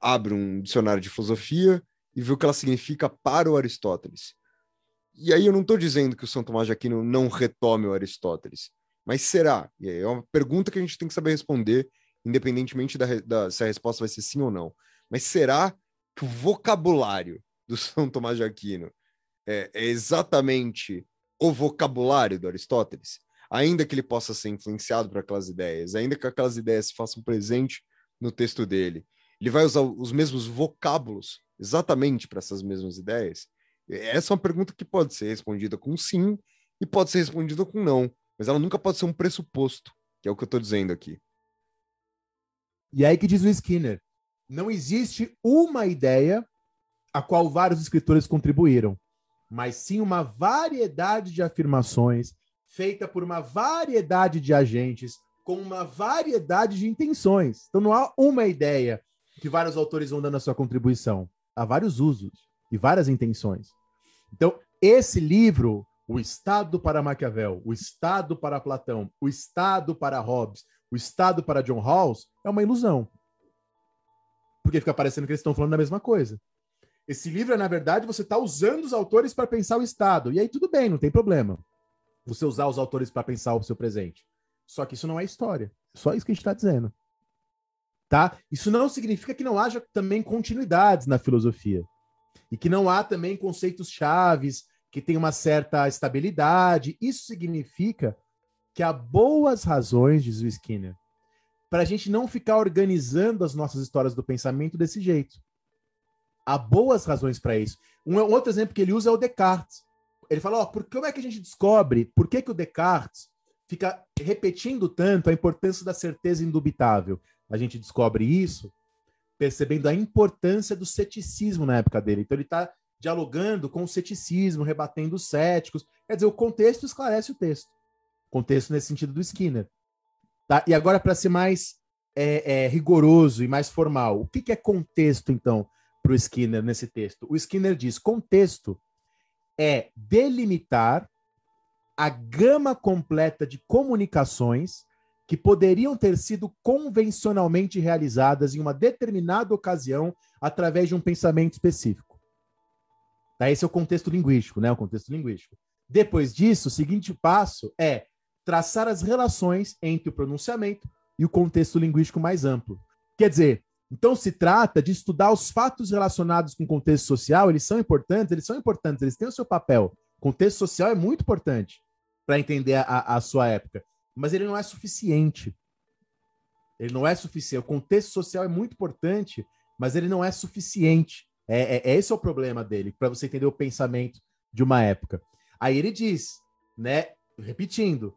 abre um dicionário de filosofia e vê o que ela significa para o Aristóteles. E aí eu não estou dizendo que o São Tomás de Aquino não retome o Aristóteles, mas será? E é uma pergunta que a gente tem que saber responder, independentemente da, da, se a resposta vai ser sim ou não. Mas será que o vocabulário do São Tomás de Aquino é, é exatamente o vocabulário do Aristóteles, ainda que ele possa ser influenciado por aquelas ideias, ainda que aquelas ideias se façam presente no texto dele, ele vai usar os mesmos vocábulos exatamente para essas mesmas ideias? Essa é uma pergunta que pode ser respondida com sim e pode ser respondida com não, mas ela nunca pode ser um pressuposto, que é o que eu estou dizendo aqui. E aí que diz o Skinner, não existe uma ideia a qual vários escritores contribuíram mas sim uma variedade de afirmações feita por uma variedade de agentes com uma variedade de intenções. Então não há uma ideia que vários autores vão dando a sua contribuição. Há vários usos e várias intenções. Então, esse livro, O Estado para Maquiavel, O Estado para Platão, O Estado para Hobbes, O Estado para John Rawls, é uma ilusão. Porque fica parecendo que eles estão falando da mesma coisa. Esse livro é, na verdade, você está usando os autores para pensar o Estado. E aí tudo bem, não tem problema. Você usar os autores para pensar o seu presente. Só que isso não é história. Só isso que a gente está dizendo. Tá? Isso não significa que não haja também continuidades na filosofia. E que não há também conceitos chaves, que tem uma certa estabilidade. Isso significa que há boas razões, diz o Skinner, para a gente não ficar organizando as nossas histórias do pensamento desse jeito. Há boas razões para isso. Um, outro exemplo que ele usa é o Descartes. Ele fala, ó, por, como é que a gente descobre por que, que o Descartes fica repetindo tanto a importância da certeza indubitável? A gente descobre isso percebendo a importância do ceticismo na época dele. Então ele está dialogando com o ceticismo, rebatendo os céticos. Quer dizer, o contexto esclarece o texto. Contexto nesse sentido do Skinner. Tá? E agora, para ser mais é, é, rigoroso e mais formal, o que, que é contexto, então? para o Skinner nesse texto. O Skinner diz: contexto é delimitar a gama completa de comunicações que poderiam ter sido convencionalmente realizadas em uma determinada ocasião através de um pensamento específico. Tá, esse é o contexto linguístico, né? O contexto linguístico. Depois disso, o seguinte passo é traçar as relações entre o pronunciamento e o contexto linguístico mais amplo. Quer dizer, então, se trata de estudar os fatos relacionados com o contexto social, eles são importantes, eles são importantes, eles têm o seu papel. O contexto social é muito importante para entender a, a, sua época, mas ele não é suficiente. Ele não é suficiente. O contexto social é muito importante, mas ele não é suficiente. É, é, é esse é o problema dele, para você entender o pensamento de uma época. Aí ele diz, né, repetindo,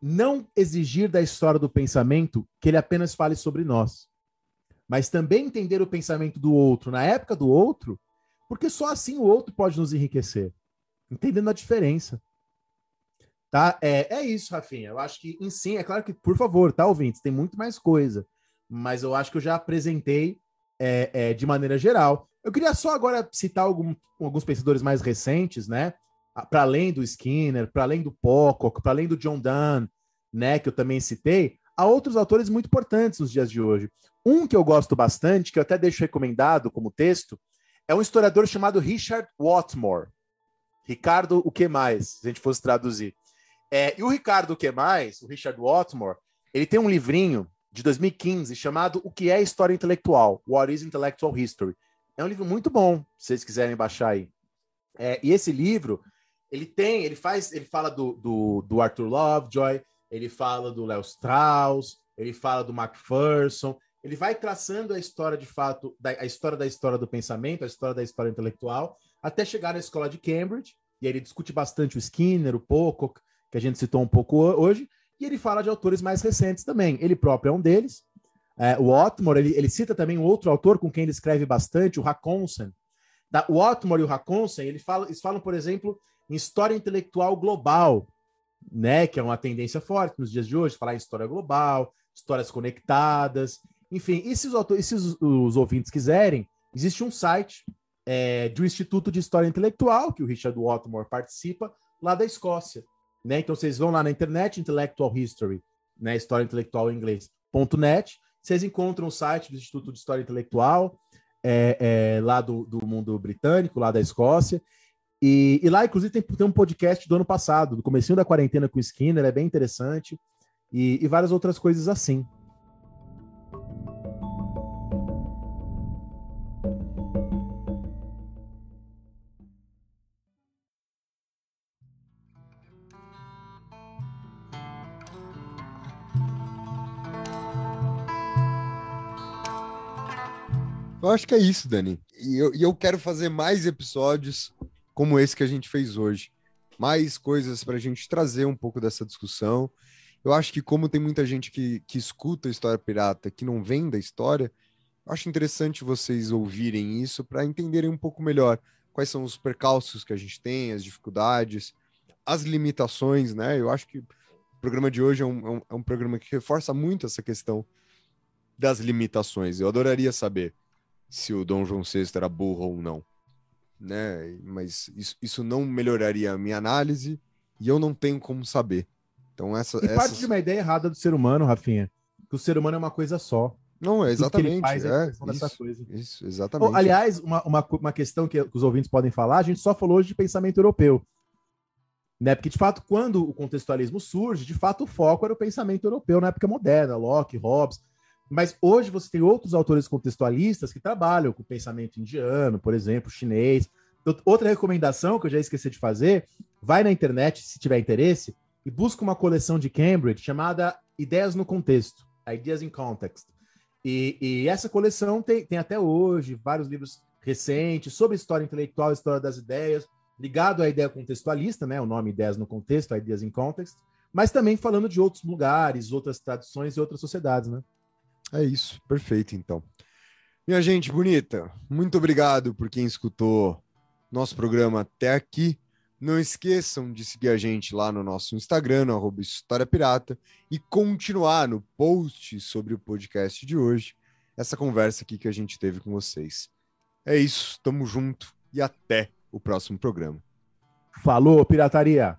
não exigir da história do pensamento que ele apenas fale sobre nós mas também entender o pensamento do outro na época do outro, porque só assim o outro pode nos enriquecer, entendendo a diferença. Tá? É, é isso, Rafinha. Eu acho que, em si, é claro que, por favor, tá, ouvintes, tem muito mais coisa, mas eu acho que eu já apresentei é, é, de maneira geral. Eu queria só agora citar algum, alguns pensadores mais recentes, né? Para além do Skinner, para além do Pocock, para além do John Donne, né? Que eu também citei, há outros autores muito importantes nos dias de hoje. Um que eu gosto bastante, que eu até deixo recomendado como texto, é um historiador chamado Richard Watmore. Ricardo, o que mais? Se a gente fosse traduzir. É, e o Ricardo, que mais? O Richard Watmore, ele tem um livrinho de 2015 chamado O que é História Intelectual? What is Intellectual History? É um livro muito bom, se vocês quiserem baixar aí. É, e esse livro, ele tem, ele faz, ele fala do, do, do Arthur Lovejoy, ele fala do Léo Strauss, ele fala do Macpherson, ele vai traçando a história de fato, da, a história da história do pensamento, a história da história intelectual, até chegar na escola de Cambridge, e aí ele discute bastante o Skinner, o Pocock, que a gente citou um pouco hoje, e ele fala de autores mais recentes também. Ele próprio é um deles. É, o Otmore, ele, ele, cita também um outro autor com quem ele escreve bastante, o Hakonsen. Da, o Otmore e o Hakonsen, ele fala, eles falam, por exemplo, em história intelectual global, né, que é uma tendência forte nos dias de hoje, falar em história global, histórias conectadas, enfim, e se os, autores, se os, os ouvintes quiserem, existe um site é, do Instituto de História Intelectual, que o Richard Watmore participa, lá da Escócia. Né? Então vocês vão lá na internet, Intellectual History, né? História Intelectual em inglês, .net, vocês encontram o site do Instituto de História Intelectual, é, é, lá do, do mundo britânico, lá da Escócia, e, e, lá, inclusive, tem, tem, um podcast do ano passado, do comecinho da quarentena com o Skinner, é bem interessante, e, e várias outras coisas assim. Eu acho que é isso, Dani. E eu, e eu quero fazer mais episódios como esse que a gente fez hoje. Mais coisas para a gente trazer um pouco dessa discussão. Eu acho que, como tem muita gente que, que escuta a história pirata, que não vem da história, acho interessante vocês ouvirem isso para entenderem um pouco melhor quais são os percalços que a gente tem, as dificuldades, as limitações, né? Eu acho que o programa de hoje é um, é um, é um programa que reforça muito essa questão das limitações. Eu adoraria saber se o Dom João VI era burro ou não. Né? Mas isso, isso não melhoraria a minha análise e eu não tenho como saber. Então essa e parte de uma ideia errada do ser humano, Rafinha, que o ser humano é uma coisa só. Não, é exatamente. é, é isso, isso, exatamente. Oh, aliás, uma, uma, uma questão que os ouvintes podem falar, a gente só falou hoje de pensamento europeu. Né? Porque, de fato, quando o contextualismo surge, de fato, o foco era o pensamento europeu na época moderna, Locke, Hobbes. Mas hoje você tem outros autores contextualistas que trabalham com pensamento indiano, por exemplo, chinês. Outra recomendação que eu já esqueci de fazer, vai na internet, se tiver interesse, e busca uma coleção de Cambridge chamada Ideias no Contexto, Ideas in Context. E, e essa coleção tem, tem até hoje vários livros recentes sobre história intelectual, história das ideias, ligado à ideia contextualista, né? O nome Ideias no Contexto, Ideas in Context, mas também falando de outros lugares, outras tradições e outras sociedades, né? É isso, perfeito então. Minha gente bonita, muito obrigado por quem escutou nosso programa até aqui. Não esqueçam de seguir a gente lá no nosso Instagram, no arroba História Pirata, e continuar no post sobre o podcast de hoje, essa conversa aqui que a gente teve com vocês. É isso, tamo junto e até o próximo programa. Falou, pirataria!